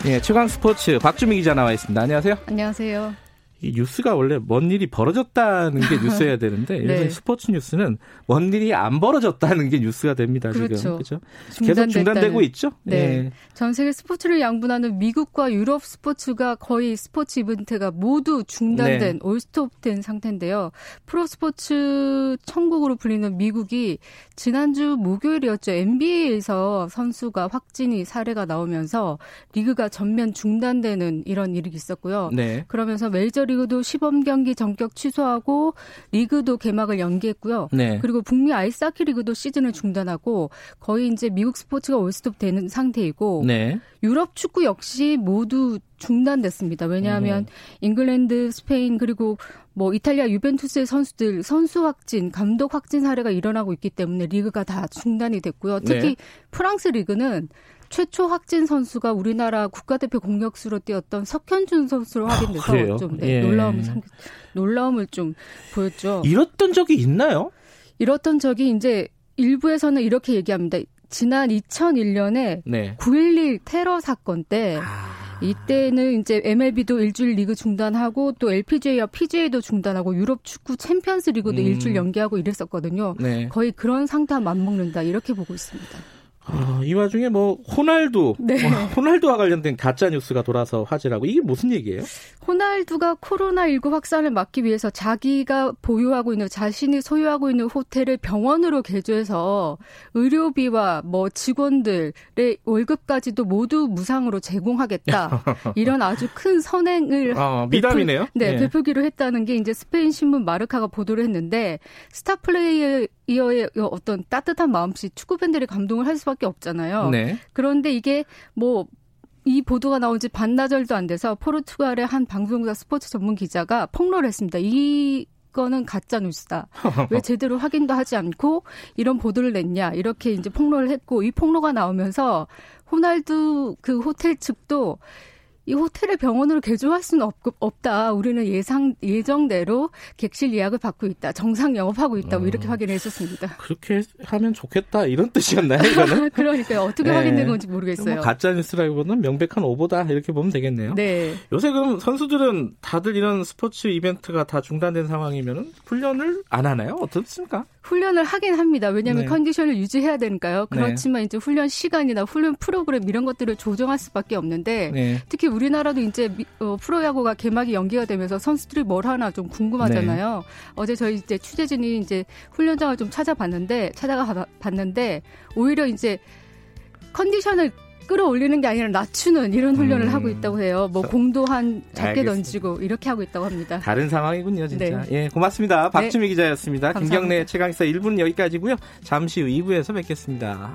예, 최강 스포츠 박주미 기자 나와 있습니다. 안녕하세요. 안녕하세요. 이 뉴스가 원래 뭔 일이 벌어졌다는 게 (laughs) 뉴스여야 되는데 네. 스포츠 뉴스는 뭔 일이 안 벌어졌다는 게 뉴스가 됩니다. 그렇죠. 지금 그렇죠. 계속 중단되고 있죠. 네. 네. 전 세계 스포츠를 양분하는 미국과 유럽 스포츠가 거의 스포츠 이벤트가 모두 중단된 네. 올스톱된 상태인데요. 프로 스포츠 천국으로 불리는 미국이 지난주 목요일이었죠. NBA에서 선수가 확진이 사례가 나오면서 리그가 전면 중단되는 이런 일이 있었고요. 네. 그러면서 메이저 리그도 시범 경기 전격 취소하고 리그도 개막을 연기했고요. 네. 그리고 북미 아이스하키 리그도 시즌을 중단하고 거의 이제 미국 스포츠가 올스톱 되는 상태이고 네. 유럽 축구 역시 모두 중단됐습니다. 왜냐하면 음. 잉글랜드, 스페인 그리고 뭐 이탈리아 유벤투스의 선수들 선수 확진, 감독 확진 사례가 일어나고 있기 때문에 리그가 다 중단이 됐고요. 특히 네. 프랑스 리그는 최초 확진 선수가 우리나라 국가대표 공격수로 뛰었던 석현준 선수로 아, 확인돼서 아, 좀 네, 예. 놀라움을 놀라움을 좀 보였죠. 이랬던 적이 있나요? 이렇던 적이 이제 일부에서는 이렇게 얘기합니다. 지난 2001년에 네. 9.11 테러 사건 때 아. 이때는 이제 MLB도 일주일 리그 중단하고 또 LPGA와 PGA도 중단하고 유럽 축구 챔피언스 리그도 음. 일주일 연기하고 이랬었거든요. 네. 거의 그런 상태와 맞먹는다 이렇게 보고 있습니다. 아, 이 와중에 뭐 호날두, 네. 뭐 호날두와 관련된 가짜 뉴스가 돌아서 화제라고 이게 무슨 얘기예요? 호날두가 코로나19 확산을 막기 위해서 자기가 보유하고 있는 자신이 소유하고 있는 호텔을 병원으로 개조해서 의료비와 뭐 직원들의 월급까지도 모두 무상으로 제공하겠다. (laughs) 이런 아주 큰 선행을 아, 미담이네요. 베풀, 네, 네, 베풀기로 했다는 게 이제 스페인 신문 마르카가 보도를 했는데 스타 플레이어 이어의 어떤 따뜻한 마음씨 축구 팬들이 감동을 할 수 밖에 없잖아요. 네. 그런데 이게 뭐이 보도가 나온 지 반나절도 안 돼서 포르투갈의 한 방송사 스포츠 전문 기자가 폭로를 했습니다. 이 거는 가짜 뉴스다. 왜 (laughs) 제대로 확인도 하지 않고 이런 보도를 냈냐 이렇게 이제 폭로를 했고 이 폭로가 나오면서 호날두 그 호텔 측도 이 호텔을 병원으로 개조할 수는 없, 없다. 우리는 예상 예정대로 객실 예약을 받고 있다. 정상 영업하고 있다. 뭐 이렇게 어, 확인했었습니다. 그렇게 하면 좋겠다. 이런 뜻이었나요? 이거는? (laughs) 그러니까요. 어떻게 네. 확인된 건지 모르겠어요. 뭐 가짜 뉴스라기보다는 명백한 오보다 이렇게 보면 되겠네요. 네. 요새 그럼 선수들은 다들 이런 스포츠 이벤트가 다 중단된 상황이면 훈련을 안 하나요? 어떻습니까? 훈련을 하긴 합니다. 왜냐하면 네. 컨디션을 유지해야 되니까요. 네. 그렇지만 네. 이제 훈련 시간이나 훈련 프로그램 이런 것들을 조정할 수밖에 없는데 네. 특히 우리 나라도 이제 어, 프로야구가 개막이 연기가 되면서 선수들이 뭘 하나 좀 궁금하잖아요. 네. 어제 저희 이제 취재진이 이제 훈련장을 좀 찾아봤는데 찾아가 봤는데 오히려 이제 컨디션을 끌어올리는 게 아니라 낮추는 이런 훈련을 음. 하고 있다고 해요. 뭐 공도 한 작게 알겠습니다. 던지고 이렇게 하고 있다고 합니다. 다른 상황이군요, 진짜. 네. 예, 고맙습니다. 박주미 네. 기자였습니다. 감사합니다. 김경래 최강사 1부는 여기까지고요. 잠시 후 2부에서 뵙겠습니다.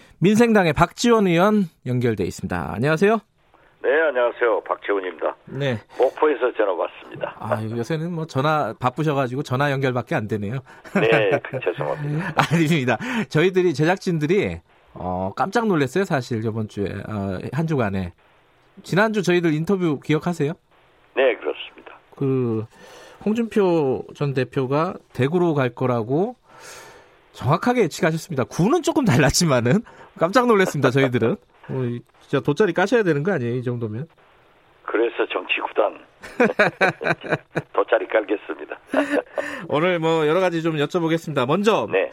민생당의 박지원 의원 연결돼 있습니다. 안녕하세요. 네, 안녕하세요. 박지원입니다. 네. 목포에서 전화 왔습니다. 아, 요새는 뭐 전화 바쁘셔가지고 전화 연결밖에 안 되네요. 네, 죄송합니다. (laughs) 아닙니다. 저희들이 제작진들이 어, 깜짝 놀랐어요, 사실 저번 주에 어, 한 주간에 지난주 저희들 인터뷰 기억하세요? 네, 그렇습니다. 그 홍준표 전 대표가 대구로 갈 거라고 정확하게 예측하셨습니다. 구는 조금 달랐지만은 깜짝 놀랐습니다. 저희들은 어, 진짜 돗자리 까셔야 되는 거 아니에요? 이 정도면? 그래서 정치 구단 (laughs) 돗자리 깔겠습니다. (laughs) 오늘 뭐 여러 가지 좀 여쭤보겠습니다. 먼저 네.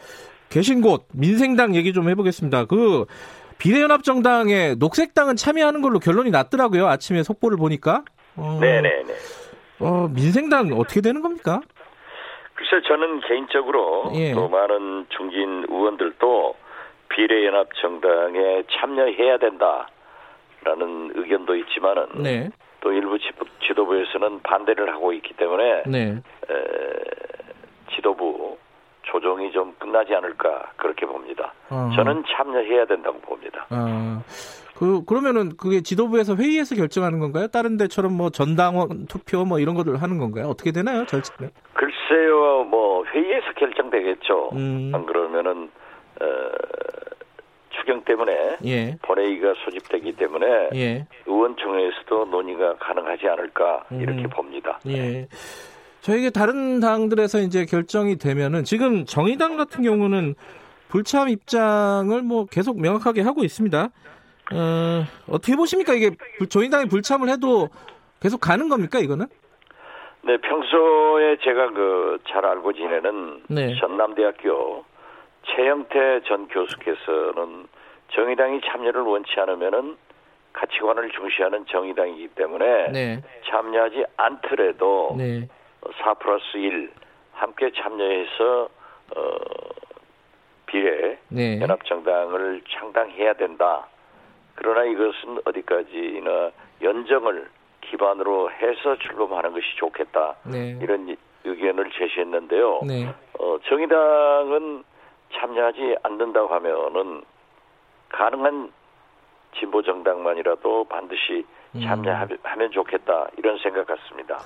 계신 곳 민생당 얘기 좀 해보겠습니다. 그 비례연합정당에 녹색당은 참여하는 걸로 결론이 났더라고요. 아침에 속보를 보니까. 어, 네네네. 어, 민생당 어떻게 되는 겁니까? 글쎄 저는 개인적으로 예. 또 많은 중진 의원들도 비례연합 정당에 참여해야 된다라는 의견도 있지만은 네. 또 일부 지도부에서는 반대를 하고 있기 때문에 네. 에, 지도부 조정이 좀 끝나지 않을까 그렇게 봅니다. 어. 저는 참여해야 된다고 봅니다. 어. 그 그러면은 그게 지도부에서 회의에서 결정하는 건가요? 다른 데처럼 뭐 전당원 투표 뭐 이런 것들 하는 건가요? 어떻게 되나요, 절차는? 글쎄요, 뭐 회의에서 결정되겠죠. 음. 안 그러면은 어, 추경 때문에 예. 본회의가 소집되기 때문에 예. 의원총회에서도 논의가 가능하지 않을까 이렇게 음. 봅니다. 예. 저에게 다른 당들에서 이제 결정이 되면은 지금 정의당 같은 경우는 불참 입장을 뭐 계속 명확하게 하고 있습니다. 어, 어떻게 보십니까? 이게 조인당이 불참을 해도 계속 가는 겁니까? 이거는? 네, 평소에 제가 그 잘 알고 지내는 네. 전남대학교 최영태 전 교수께서는 정의당이 참여를 원치 않으면은 가치관을 중시하는 정의당이기 때문에 네. 참여하지 않더라도 네. 4 플러스 1 함께 참여해서 어, 비례 네. 연합정당을 창당해야 된다. 그러나 이것은 어디까지나 연정을 기반으로 해서 출범하는 것이 좋겠다. 네. 이런 의견을 제시했는데요. 네. 어, 정의당은 참여하지 않는다고 하면은 가능한 진보 정당만이라도 반드시 음. 참여하면 좋겠다 이런 생각 같습니다.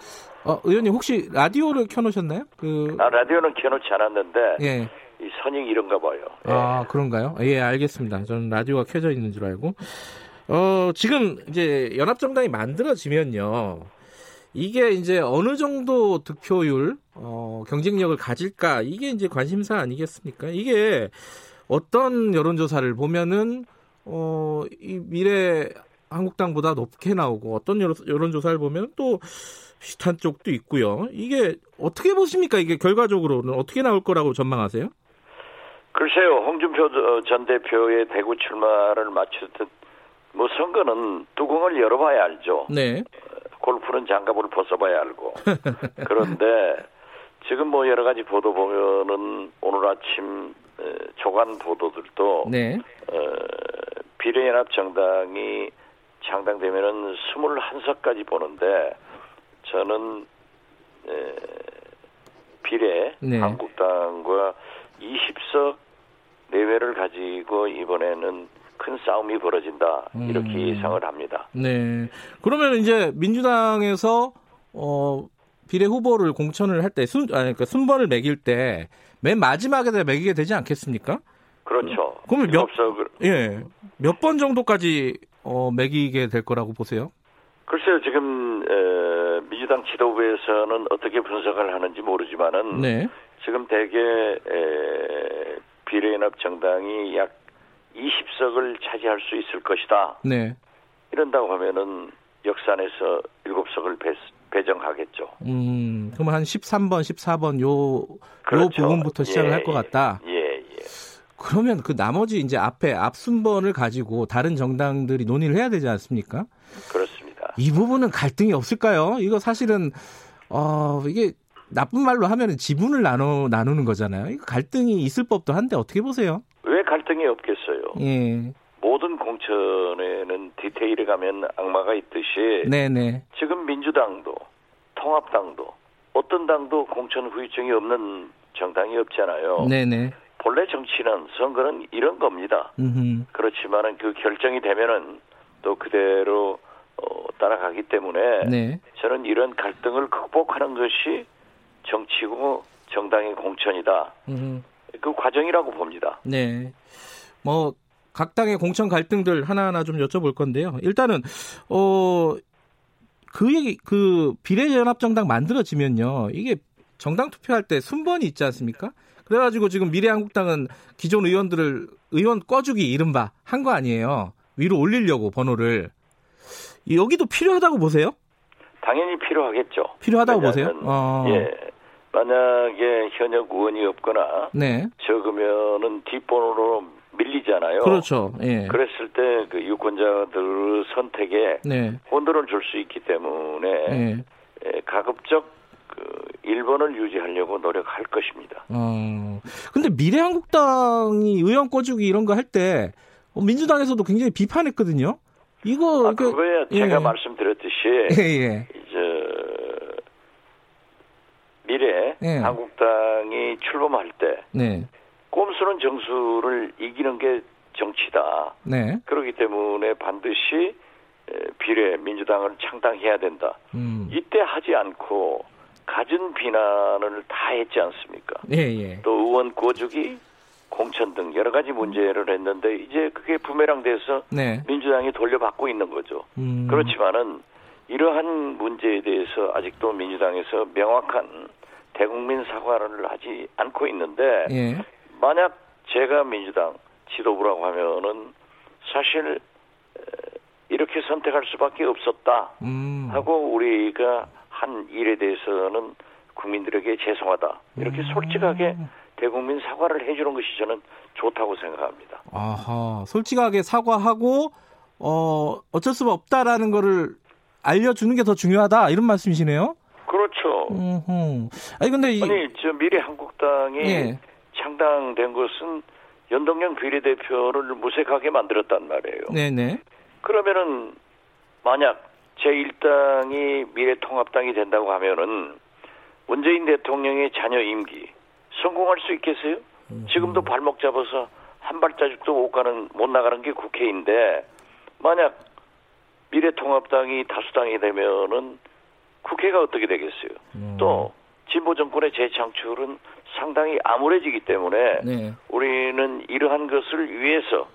어, 의원님 혹시 라디오를 켜놓으셨나요? 그 아, 라디오는 켜놓지 않았는데 예. 이 선익 이런가 봐요. 예. 아 그런가요? 예 알겠습니다. 저는 라디오가 켜져 있는 줄 알고. 어 지금 이제 연합정당이 만들어지면요. 이게 이제 어느 정도 득표율, 어, 경쟁력을 가질까 이게 이제 관심사 아니겠습니까? 이게 어떤 여론조사를 보면은 어, 이 미래 한국당보다 높게 나오고 어떤 여론조사를 보면 또 비슷한 쪽도 있고요. 이게 어떻게 보십니까? 이게 결과적으로는 어떻게 나올 거라고 전망하세요? 글쎄요, 홍준표 전 대표의 대구 출마를 맞추듯 뭐 선거는 뚜껑을 열어봐야 알죠. 네. 골프는 장갑을 벗어봐야 알고. (laughs) 그런데 지금 뭐 여러 가지 보도 보면은 오늘 아침 조간 보도들도 네. 어, 비례연합 정당이 창당되면은 21석까지 보는데 저는 에, 비례 네. 한국당과 20석 내외를 가지고 이번에는 큰 싸움이 벌어진다 이렇게 음. 예상을 합니다. 네. 그러면 이제 민주당에서 어 비례 후보를 공천을 할 때 순, 아니, 그러니까 순번을 매길 때 맨 마지막에 매기게 되지 않겠습니까? 그렇죠. 그러면 몇, 예, 몇 번 정도까지 어, 매기게 될 거라고 보세요? 글쎄요, 지금 에, 민주당 지도부에서는 어떻게 분석을 하는지 모르지만은 네. 지금 대개 에, 비례연합 정당이 약 20석을 차지할 수 있을 것이다. 네. 이런다고 하면은 역산에서 7석을 배, 배정하겠죠. 음, 그럼 한 13번, 14번 요, 그렇죠. 요 부분부터 시작을 예, 할것 같다. 예, 예. 그러면 그 나머지 이제 앞에 앞순번을 가지고 다른 정당들이 논의를 해야 되지 않습니까? 그렇습니다. 이 부분은 갈등이 없을까요? 이거 사실은 어 이게 나쁜 말로 하면은 지분을 나눠 나누는 거잖아요. 이거 갈등이 있을 법도 한데 어떻게 보세요? 왜 갈등이 없겠어요? 예. 모든 공천에는 디테일에 가면 악마가 있듯이 네네. 지금 민주당도 통합당도 어떤 당도 공천 후유증이 없는 정당이 없잖아요. 네네. 본래 정치는 선거는 이런 겁니다. 음흠. 그렇지만은 그 결정이 되면은 또 그대로 어, 따라가기 때문에 네. 저는 이런 갈등을 극복하는 것이 정치고 정당의 공천이다. 음흠. 그 과정이라고 봅니다. 네. 뭐 각 당의 공천 갈등들 하나하나 좀 여쭤볼 건데요. 일단은 어. 그 얘기, 그 비례연합정당 만들어지면요. 이게 정당 투표할 때 순번이 있지 않습니까? 그래가지고 지금 미래한국당은 기존 의원들을 의원 꺼주기 이른바 한 거 아니에요. 위로 올리려고 번호를 여기도 필요하다고 보세요? 당연히 필요하겠죠. 필요하다고 보세요? 어. 예. 만약에 현역 의원이 없거나 네. 적으면은 뒷번호로 밀리잖아요. 그렇죠. 예. 그랬을 때 그 유권자들 선택에 네. 혼돈을 줄 수 있기 때문에 예. 예 가급적 그 1번을 유지하려고 노력할 것입니다. 어. 근데 미래한국당이 의원 꺼주기 이런 거 할때 어, 민주당에서도 굉장히 비판했거든요. 이거 아, 그거에 예. 제가 말씀드렸듯이 예, 예. 이제 미래 예. 한국당이 출범할 때 네. 꼼수는 정수를 이기는 게 정치다. 네. 그렇기 때문에 반드시 비례 민주당을 창당해야 된다. 음. 이때 하지 않고 갖은 비난을 다 했지 않습니까? 예, 예. 또 의원 꼬주기, 공천 등 여러 가지 문제를 했는데 이제 그게 부메랑 돼서 네. 민주당이 돌려받고 있는 거죠. 음. 그렇지만은 이러한 문제에 대해서 아직도 민주당에서 명확한 대국민 사과를 하지 않고 있는데 예. 만약 제가 민주당 지도부라고 하면은 사실 이렇게 선택할 수밖에 없었다 음. 하고 우리가 한 일에 대해서는 국민들에게 죄송하다 이렇게 음. 솔직하게 대국민 사과를 해주는 것이 저는 좋다고 생각합니다. 아하, 솔직하게 사과하고 어 어쩔 수 없다라는 거를 알려주는 게 더 중요하다 이런 말씀이시네요. 그렇죠. 음흠. 아니 근데 이... 아니 저 미래 한국당이 예. 창당된 것은 연동형 비례대표를 무색하게 만들었단 말이에요. 네네. 그러면은 만약 제1당이 미래통합당이 된다고 하면은 문재인 대통령의 자녀 임기 성공할 수 있겠어요? 지금도 발목 잡아서 한 발자국도 못 가는 못 나가는 게 국회인데 만약 미래통합당이 다수당이 되면은 국회가 어떻게 되겠어요? 음. 또 진보 정권의 재창출은 상당히 암울해지기 때문에 네. 우리는 이러한 것을 위해서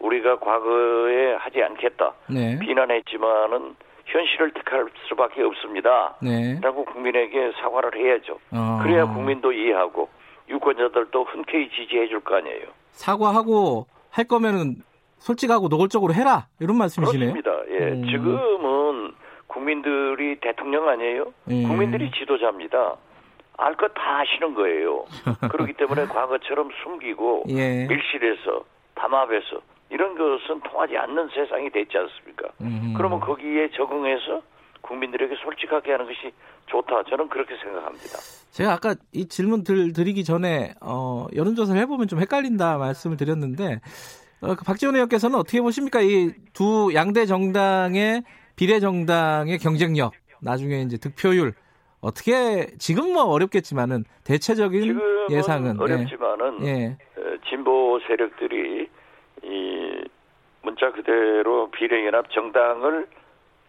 우리가 과거에 하지 않겠다 네. 비난했지만은 현실을 택할 수밖에 없습니다. 네. 라고 국민에게 사과를 해야죠. 어. 그래야 국민도 이해하고 유권자들도 흔쾌히 지지해 줄 거 아니에요. 사과하고 할 거면은 솔직하고 노골적으로 해라 이런 말씀이시네요. 그렇습니다. 예, 음. 지금은 국민들이 대통령 아니에요? 음. 국민들이 지도자입니다. 알 것 다 아시는 거예요. (laughs) 그렇기 때문에 과거처럼 숨기고 예. 밀실에서 담합해서 이런 것은 통하지 않는 세상이 됐지 않습니까? 음. 그러면 거기에 적응해서 국민들에게 솔직하게 하는 것이 좋다. 저는 그렇게 생각합니다. 제가 아까 이 질문 들, 드리기 전에 어, 여론조사를 해보면 좀 헷갈린다 말씀을 드렸는데 어, 그 박지원 의원께서는 어떻게 보십니까? 이 두 양대 정당의 비례 정당의 경쟁력, 나중에 이제 득표율 어떻게 지금 뭐 어렵겠지만은 대체적인 예상은 예. 어렵지만은 예. 진보 세력들이 이 문자 그대로 비례연합 정당을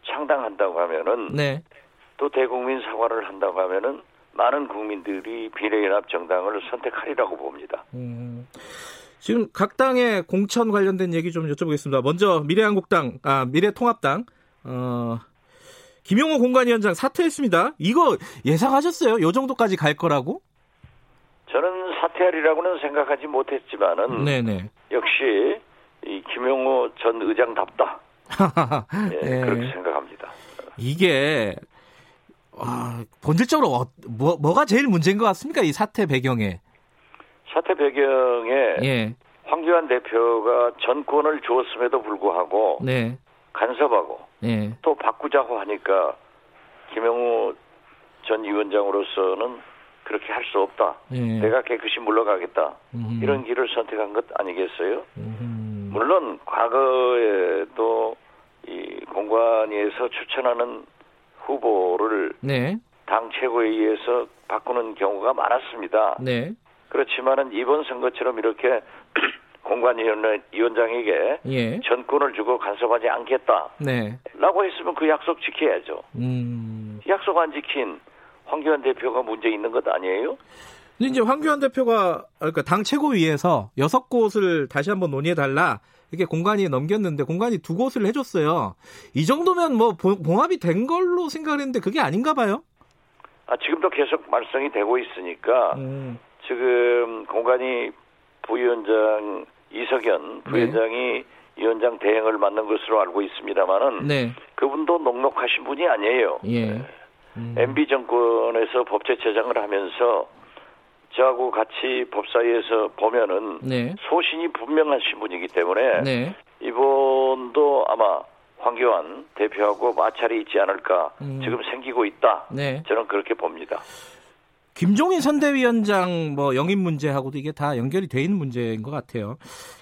창당한다고 하면은 네. 또 대국민 사과를 한다고 하면은 많은 국민들이 비례연합 정당을 선택하리라고 봅니다. 음. 지금 각 당의 공천 관련된 얘기 좀 여쭤보겠습니다. 먼저 미래한국당, 아 미래통합당, 어, 김용호 공관위원장 사퇴했습니다. 이거 예상하셨어요? 요 정도까지 갈 거라고? 저는 사퇴하리라고는 생각하지 못했지만은 네네. 역시 이 김용호 전 의장답다. (laughs) 예, 네. 그렇게 생각합니다. 이게 와, 본질적으로 어, 뭐, 뭐가 제일 문제인 것 같습니까? 이 사태 배경에. 사태 배경에 예. 황교안 대표가 전권을 주었음에도 불구하고 네. 간섭하고 예. 또 바꾸자고 하니까 김영우 전 위원장으로서는 그렇게 할 수 없다. 예. 내가 깨끗이 물러가겠다. 음흠. 이런 길을 선택한 것 아니겠어요? 음흠. 물론 과거에도 이 공관위에서 추천하는 후보를 네. 당 최고회의에서 바꾸는 경우가 많았습니다. 네. 그렇지만은 이번 선거처럼 이렇게 (clears throat) 공관위원장에게 예. 전권을 주고 간섭하지 않겠다. 네. 라고 했으면 그 약속 지켜야죠. 음. 약속 안 지킨 황교안 대표가 문제 있는 것 아니에요? 근데 이제 황교안 대표가 그러니까 당 최고위에서 여섯 곳을 다시 한번 논의해 달라 이렇게 공간이 넘겼는데 공간이 두 곳을 해줬어요. 이 정도면 뭐 봉합이 된 걸로 생각을 했는데 그게 아닌가 봐요. 아 지금도 계속 말썽이 되고 있으니까 음. 지금 공간이 부위원장 이석연 네. 부위원장이 네. 위원장 대행을 맡는 것으로 알고 있습니다만은 네. 그분도 녹록하신 분이 아니에요. 예. 네. 음. MB 정권에서 법제처장을 하면서 저하고 같이 법사위에서 보면은 네. 소신이 분명하신 분이기 때문에 네. 이번도 아마 황교안 대표하고 마찰이 있지 않을까 음. 지금 생기고 있다. 네. 저는 그렇게 봅니다. 김종인 선대위원장 뭐 영입 문제하고도 이게 다 연결이 돼 있는 문제인 것 같아요.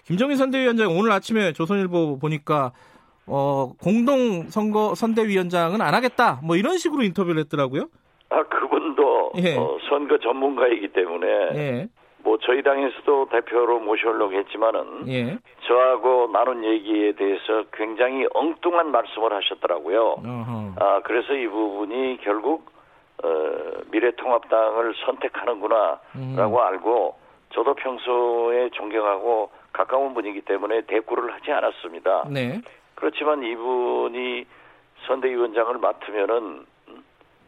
김종인 선대위원장 오늘 아침에 조선일보 보니까 어, 공동 선거 선대위원장은 안 하겠다. 뭐 이런 식으로 인터뷰를 했더라고요. 아, 그 분도 예. 어, 선거 전문가이기 때문에 예. 뭐 저희 당에서도 대표로 모셔오려고 했지만은 예. 저하고 나눈 얘기에 대해서 굉장히 엉뚱한 말씀을 하셨더라고요. 어허. 아, 그래서 이 부분이 결국 어, 미래통합당을 선택하는구나라고 음. 알고 저도 평소에 존경하고 가까운 분이기 때문에 대꾸를 하지 않았습니다. 네. 그렇지만 이분이 선대위원장을 맡으면은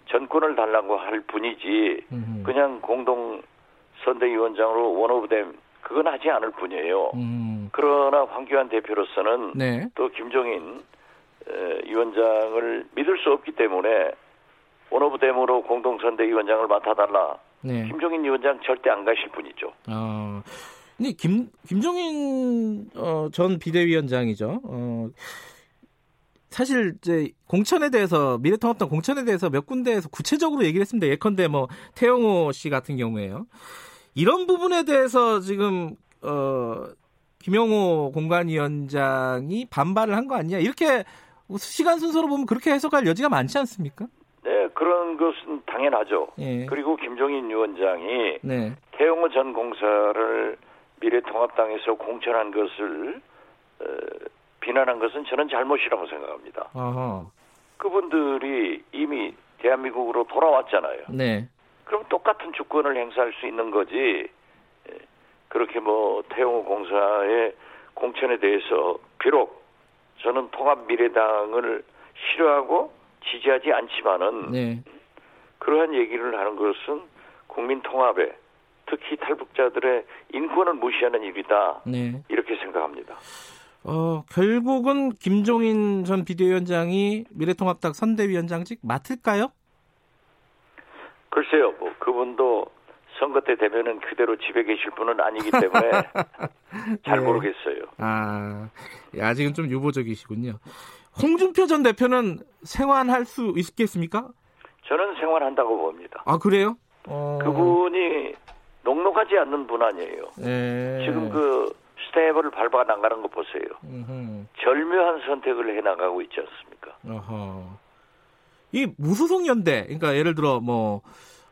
전권을 달라고 할 뿐이지 음. 그냥 공동 선대위원장으로 원오브댐 그건 하지 않을 뿐이에요. 음. 그러나 황교안 대표로서는 네. 또 김종인 위원장을 믿을 수 없기 때문에 원오브댐으로 공동선대위원장을 맡아달라. 네. 김종인 위원장 절대 안 가실 분이죠. 어, 근데 김 김종인 어, 전 비대위원장이죠. 어, 사실 이제 공천에 대해서 미래통합당 공천에 대해서 몇 군데에서 구체적으로 얘기를 했습니다. 예컨대 뭐 태영호 씨 같은 경우에요. 이런 부분에 대해서 지금 어, 김영호 공관위원장이 반발을 한 거 아니냐 이렇게 시간 순서로 보면 그렇게 해석할 여지가 많지 않습니까? 네, 그런 것은 당연하죠. 예. 그리고 김종인 위원장이 네. 태영호 전 공사를 미래통합당에서 공천한 것을 어, 비난한 것은 저는 잘못이라고 생각합니다. 아하. 그분들이 이미 대한민국으로 돌아왔잖아요. 네. 그럼 똑같은 주권을 행사할 수 있는 거지. 예. 그렇게 뭐 태영호 공사의 공천에 대해서 비록 저는 통합 미래당을 싫어하고 지지하지 않지만은 네. 그러한 얘기를 하는 것은 국민 통합에 특히 탈북자들의 인권을 무시하는 일이다. 네. 이렇게 생각합니다. 어, 결국은 김종인 전 비대위원장이 미래통합당 선대위원장직 맡을까요? 글쎄요, 뭐 그분도 선거 때 되면은 그대로 집에 계실 분은 아니기 때문에 (laughs) 잘 네. 모르겠어요. 아, 아직은 좀 유보적이시군요. 홍준표 전 대표는 생환할 수 있겠습니까? 저는 생환한다고 봅니다. 아 그래요? 어... 그분이 녹록하지 않는 분 아니에요. 네. 지금 그 스텝을 밟아 나가는 거 보세요. 음흠. 절묘한 선택을 해 나가고 있지 않습니까? 어허. 이 무소속 연대, 그러니까 예를 들어 뭐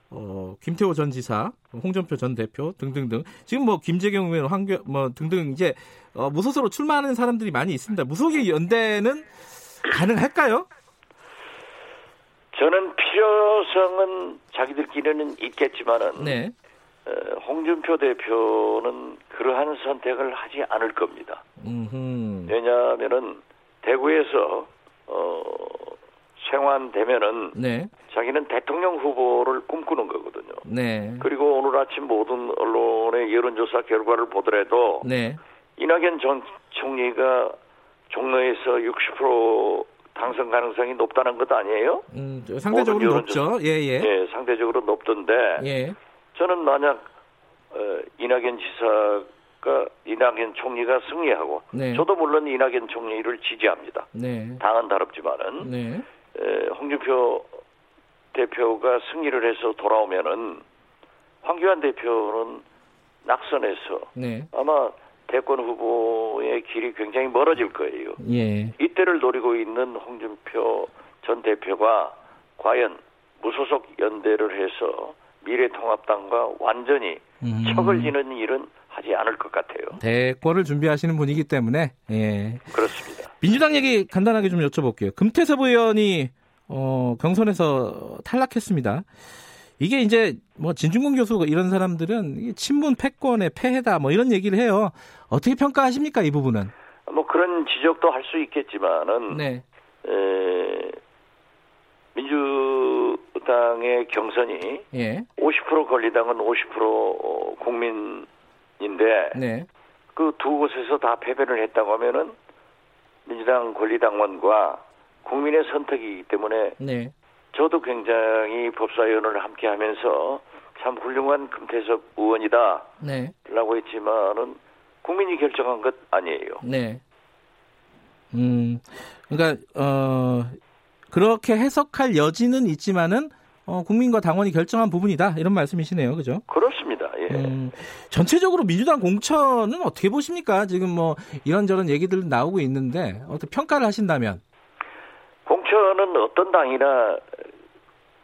어, 김태호 전 지사, 홍준표 전 대표 등등등. 지금 뭐 김재경 의원, 황교 뭐 등등 이제 어, 무소속으로 출마하는 사람들이 많이 있습니다. 무소속의 연대는 가능할까요? 저는 필요성은 자기들끼리는 있겠지만은 네. 어, 홍준표 대표는 그러한 선택을 하지 않을 겁니다. 음흠. 왜냐하면은 대구에서 어, 생환되면은 네. 자기는 대통령 후보를 꿈꾸는 거거든요. 네. 그리고 오늘 아침 모든 언론의 여론조사 결과를 보더라도 네. 이낙연 전 총리가 종로에서 60% 당선 가능성이 높다는 것 아니에요? 음, 상대적으로 높죠. 예, 예. 예, 상대적으로 높던데. 예. 저는 만약 어, 이낙연 지사가 이낙연 총리가 승리하고 네. 저도 물론 이낙연 총리를 지지합니다. 네. 당은 다릅지만은 네. 에, 홍준표 대표가 승리를 해서 돌아오면은 황교안 대표는 낙선해서 네. 아마 대권 후보의 길이 굉장히 멀어질 거예요. 예. 이때를 노리고 있는 홍준표 전 대표가 과연 무소속 연대를 해서 미래통합당과 완전히 음. 척을 지는 일은 하지 않을 것 같아요. 대권을 준비하시는 분이기 때문에 예. 그렇습니다. 민주당 얘기 간단하게 좀 여쭤볼게요. 금태섭 의원이 어, 경선에서 탈락했습니다. 이게 이제 뭐 진중권 교수 이런 사람들은 친문 패권의 폐해다 뭐 이런 얘기를 해요. 어떻게 평가하십니까 이 부분은? 뭐 그런 지적도 할 수 있겠지만은 네. 에, 민주 당의 경선이 예. 50% 권리당은 50% 국민인데 네. 그두 곳에서 다 패배를 했다고 하면은 민주당 권리당원과 국민의 선택이기 때문에 네. 저도 굉장히 법사위원을 함께 하면서 참 훌륭한 금태섭 의원이다. 네. 라고 했지만은 국민이 결정한 것 아니에요. 네. 음, 그러니까, 어, 그렇게 해석할 여지는 있지만은, 어, 국민과 당원이 결정한 부분이다. 이런 말씀이시네요. 그죠? 그렇습니다. 예. 음, 전체적으로 민주당 공천은 어떻게 보십니까? 지금 뭐 이런저런 얘기들 나오고 있는데, 어떻게 평가를 하신다면? 공천은 어떤 당이나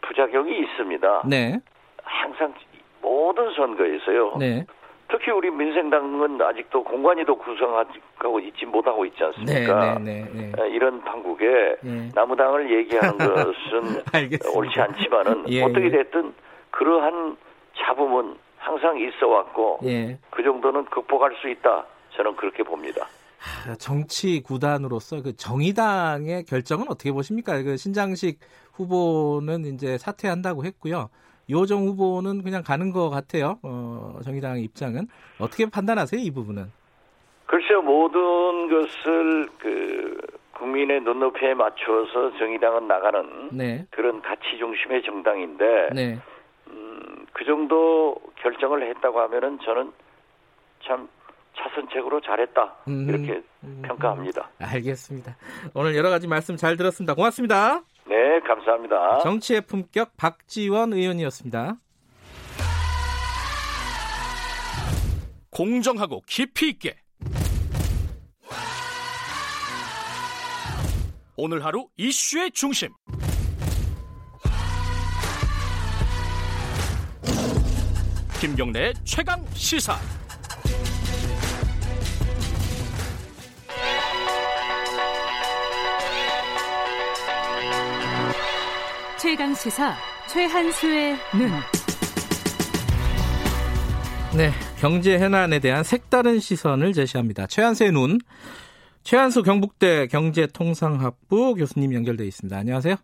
부작용이 있습니다. 네. 항상 모든 선거에서요. 네. 특히 우리 민생당은 아직도 공관위도 구성하고 있지 못하고 있지 않습니까? 네, 네, 네, 네. 이런 판국에 네. 나무당을 얘기하는 (laughs) 것은 옳지 않지만은 예, 어떻게 예. 됐든 그러한 잡음은 항상 있어 왔고 예. 그 정도는 극복할 수 있다. 저는 그렇게 봅니다. 정치 구단으로서 그 정의당의 결정은 어떻게 보십니까? 그 신장식 후보는 이제 사퇴한다고 했고요. 요정 후보는 그냥 가는 것 같아요. 어, 정의당의 입장은 어떻게 판단하세요? 이 부분은? 글쎄요, 모든 것을 그 국민의 눈높이에 맞춰서 정의당은 나가는 네. 그런 가치 중심의 정당인데 네. 음, 그 정도 결정을 했다고 하면은 저는 참 차선책으로 잘했다 음, 이렇게 음, 평가합니다. 알겠습니다. 오늘 여러 가지 말씀 잘 들었습니다. 고맙습니다. 네, 감사합니다. 정치의 품격 박지원 의원이었습니다. 공정하고 깊이 있게 오늘 하루 이슈의 중심 김경래 최강 시사 최강 시사 최한수의 눈. 네, 경제 해난에 대한 색다른 시선을 제시합니다. 최한수의 눈. 최한수 경북대 경제통상학부 교수님 연결돼 있습니다. 안녕하세요.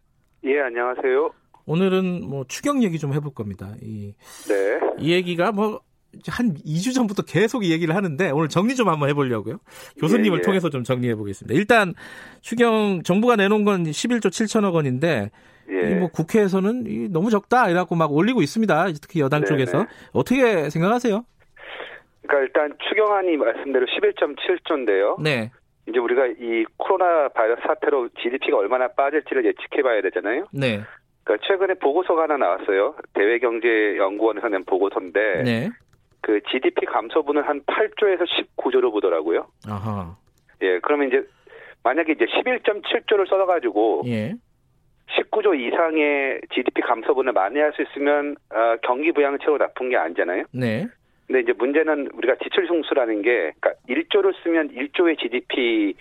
예, 안녕하세요. 오늘은 뭐 추경 얘기 좀 해볼 겁니다. 이, 네. 이 얘기가 뭐 한 2주 전부터 계속 이 얘기를 하는데 오늘 정리 좀 한번 해보려고요. 교수님을 예, 예. 통해서 좀 정리해 보겠습니다. 일단 추경 정부가 내놓은 건 11조 7천억 원인데 예. 뭐 국회에서는 너무 적다 이라고 막 올리고 있습니다. 특히 여당 네네. 쪽에서 어떻게 생각하세요? 그러니까 일단 추경안이 말씀대로 11.7조인데요. 네. 이제 우리가 이 코로나 바이러스 사태로 GDP가 얼마나 빠질지를 예측해봐야 되잖아요. 네. 그러니까 최근에 보고서가 하나 나왔어요. 대외경제연구원에서 낸 보고서인데 네. 그 GDP 감소분을 한 8조에서 19조로 보더라고요. 아하. 예, 그러면 이제 만약에 이제 11.7조를 써가지고 예. 19조 이상의 GDP 감소분을 만회할 수 있으면 어, 경기 최고 나쁜 게 아니잖아요. 네. 근데 이제 문제는 우리가 지출 승수라는 게 그러니까 1조를 쓰면 1조의 GDP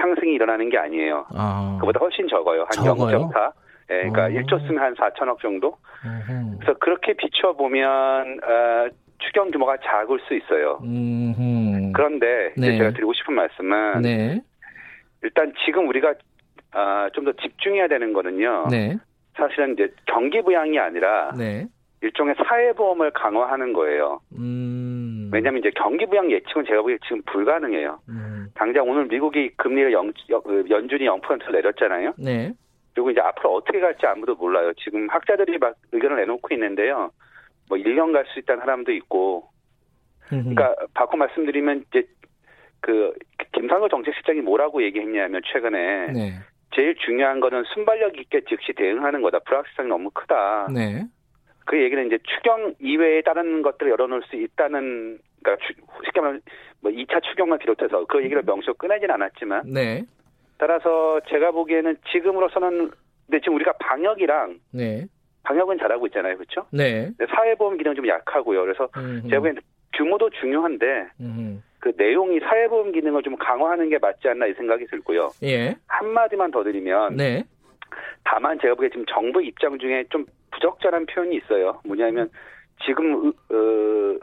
상승이 일어나는 게 아니에요. 아. 그보다 훨씬 적어요. 한 적어요? 0.4. 예, 그러니까 어. 1조 쓰면 한 4천억 정도. 어허. 그래서 그렇게 비춰보면 어, 추경 규모가 작을 수 있어요. 음흠. 그런데 네. 제가 드리고 싶은 말씀은 네. 일단 지금 우리가 아, 좀 더 집중해야 되는 거는요. 네. 사실은 이제 경기 부양이 아니라 네. 일종의 사회보험을 강화하는 거예요. 음. 왜냐하면 이제 경기 부양 예측은 제가 보기에 지금 불가능해요. 음. 당장 오늘 미국이 금리를 영, 연준이 0%를 내렸잖아요. 네. 그리고 이제 앞으로 어떻게 갈지 아무도 몰라요. 지금 학자들이 막 의견을 내놓고 있는데요. 뭐 1년 갈 수 있다는 사람도 있고. 그러니까 바꿔 말씀드리면 이제 그 김상호 정책실장이 뭐라고 얘기했냐면 최근에 네. 제일 중요한 거는 순발력 있게 즉시 대응하는 거다. 불확실성이 너무 크다. 네. 그 얘기는 이제 추경 이외에 다른 것들을 열어놓을 수 있다는 그러니까 쉽게 말하면 뭐 2차 추경을 비롯해서 그 얘기를 명시로 꺼내진 않았지만 네. 따라서 제가 보기에는 지금으로서는 근데 지금 우리가 방역이랑 네. 방역은 잘하고 있잖아요, 그렇죠? 네. 사회보험 기능 좀 약하고요. 그래서 음흠. 제가 보기에는 규모도 중요한데 음흠. 그 내용이 사회보험 기능을 좀 강화하는 게 맞지 않나 이 생각이 들고요. 예. 한 마디만 더 드리면 네. 다만 제가 보기에 지금 정부 입장 중에 좀 부적절한 표현이 있어요. 뭐냐면 지금 어,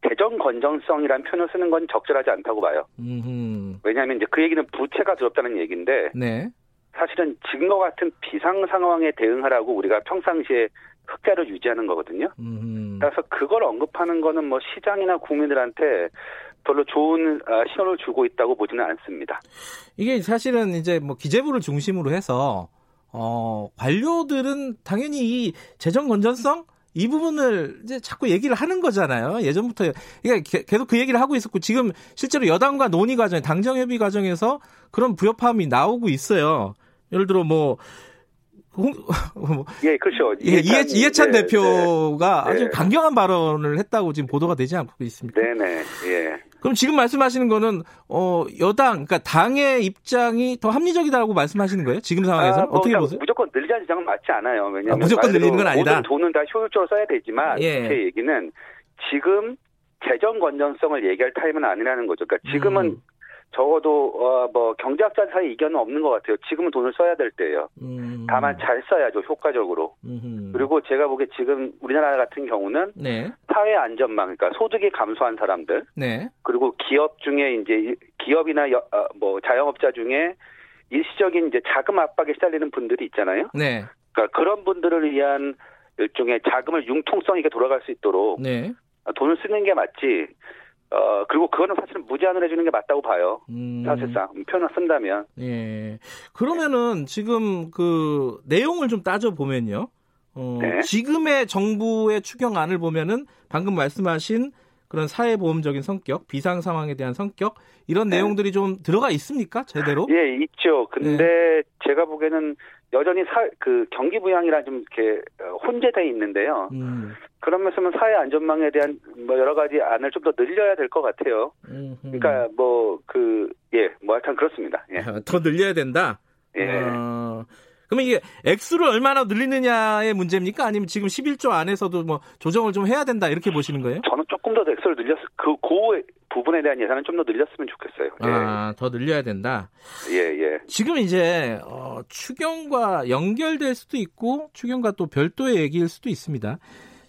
대전 건전성이라는 표현을 쓰는 건 적절하지 않다고 봐요. 음흠. 왜냐하면 이제 그 얘기는 부채가 두렵다는 얘기인데 네. 사실은 지금과 같은 비상 상황에 대응하라고 우리가 평상시에 흑자를 유지하는 거거든요. 음흠. 그래서 그걸 언급하는 거는 뭐 시장이나 국민들한테 별로 좋은 아, 신호를 주고 있다고 보지는 않습니다. 이게 사실은 이제 뭐 기재부를 중심으로 해서 어, 관료들은 당연히 이 재정 건전성 이 부분을 이제 자꾸 얘기를 하는 거잖아요. 예전부터 그러니까 계속 그 얘기를 하고 있었고 지금 실제로 여당과 논의 과정, 당정 협의 과정에서 그런 부협함이 나오고 있어요. 예를 들어 뭐 홍, (laughs) 뭐, 예, 그렇죠. 예, 이해찬, 이해찬 네, 대표가 네, 아주 네. 강경한 발언을 했다고 지금 보도가 되지 않고 있습니다. 네네. 예. 그럼 지금 말씀하시는 거는 어 여당, 그러니까 당의 입장이 더 합리적이다라고 말씀하시는 거예요? 지금 상황에서 아, 뭐, 어떻게 보세요? 무조건 늘리자는 주장은 맞지 않아요. 왜냐하면 아, 무조건 늘리는 건 아니다. 모든 돈은 다 효율적으로 써야 되지만 예. 제 얘기는 지금 재정 건전성을 얘기할 타임은 아니라는 거죠. 그러니까 지금은 음. 적어도 어, 뭐 경제학자 사이 이견은 없는 것 같아요. 지금은 돈을 써야 될 때예요. 음. 다만 잘 써야죠 효과적으로. 음흠. 그리고 제가 보기에 지금 우리나라 같은 경우는 네. 사회 안전망, 그러니까 소득이 감소한 사람들, 네. 그리고 기업 중에 이제 기업이나 여, 어, 뭐 자영업자 중에 일시적인 이제 자금 압박에 시달리는 분들이 있잖아요. 네. 그러니까 그런 분들을 위한 일종의 자금을 융통성 있게 돌아갈 수 있도록 네. 돈을 쓰는 게 맞지. 어, 그리고 그거는 사실은 무제한으로 해주는 게 맞다고 봐요. 음. 사실상. 표현을 쓴다면. 예. 그러면은 지금 그 내용을 좀 따져보면요. 어, 네. 지금의 정부의 추경안을 보면은 방금 말씀하신 그런 사회보험적인 성격, 비상 상황에 대한 성격 이런 네. 내용들이 좀 들어가 있습니까? 제대로? 예, 있죠. 근데 네. 제가 보기에는 여전히 사, 그 경기 부양이랑 좀 이렇게 어, 혼재돼 있는데요. 음. 그러면서 사회 안전망에 대한 뭐 여러 가지 안을 좀 더 늘려야 될 것 같아요. 음흠. 그러니까 뭐 그 예, 뭐 하여튼 그렇습니다. 예. 더 늘려야 된다. 예. 어, 그러면 이게 액수를 얼마나 늘리느냐의 문제입니까? 아니면 지금 11조 안에서도 뭐 조정을 좀 해야 된다 이렇게 보시는 거예요? 저는 조금 더 액수를 늘렸 그, 그 부분에 대한 예산은 좀 더 늘렸으면 좋겠어요. 예. 아, 더 늘려야 된다. 예, 예. 지금 이제 어, 추경과 연결될 수도 있고 추경과 또 별도의 얘기일 수도 있습니다.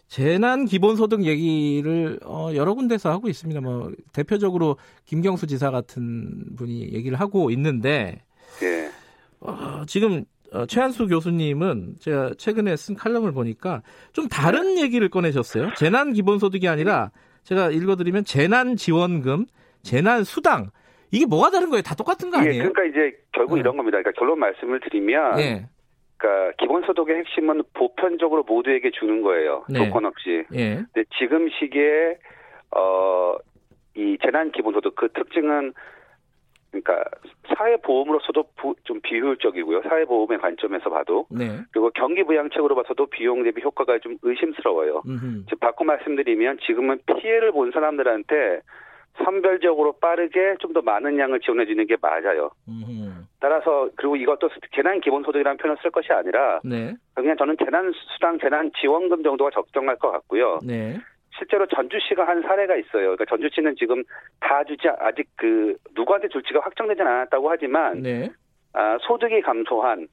재난 기본소득 얘기를 어, 여러 군데서 하고 있습니다. 뭐 대표적으로 김경수 지사 같은 분이 얘기를 하고 있는데 예. 어, 지금 어, 최한수 교수님은 제가 최근에 쓴 칼럼을 보니까 좀 다른 네. 얘기를 꺼내셨어요. 재난 기본소득이 아니라 제가 읽어드리면 재난 지원금, 재난 수당 이게 뭐가 다른 거예요? 다 똑같은 거 예, 아니에요? 예, 그러니까 이제 결국 네. 이런 겁니다. 그러니까 결론 말씀을 드리면, 예. 그러니까 기본소득의 핵심은 보편적으로 모두에게 주는 거예요. 네. 조건 없이. 예. 근데 지금 시기에 어 이 재난 기본소득 그 특징은 그러니까 사회보험으로서도 부, 좀 비효율적이고요. 사회보험의 관점에서 봐도. 네. 그리고 경기부양책으로 봐서도 비용 대비 효과가 좀 의심스러워요. 즉 바꿔 말씀드리면 지금은 피해를 본 사람들한테 선별적으로 빠르게 좀 더 많은 양을 지원해 주는 게 맞아요. 음흠. 따라서 그리고 이것도 재난 기본소득이라는 표현을 쓸 것이 아니라 네. 그냥 저는 재난 수당, 재난 지원금 정도가 적정할 것 같고요. 네. 실제로 전주시가 한 사례가 있어요. 그러니까 전주시는 지금 다 주지 아직 그 누구한테 줄지가 확정되진 않았다고 하지만 네. 아, 소득이 감소한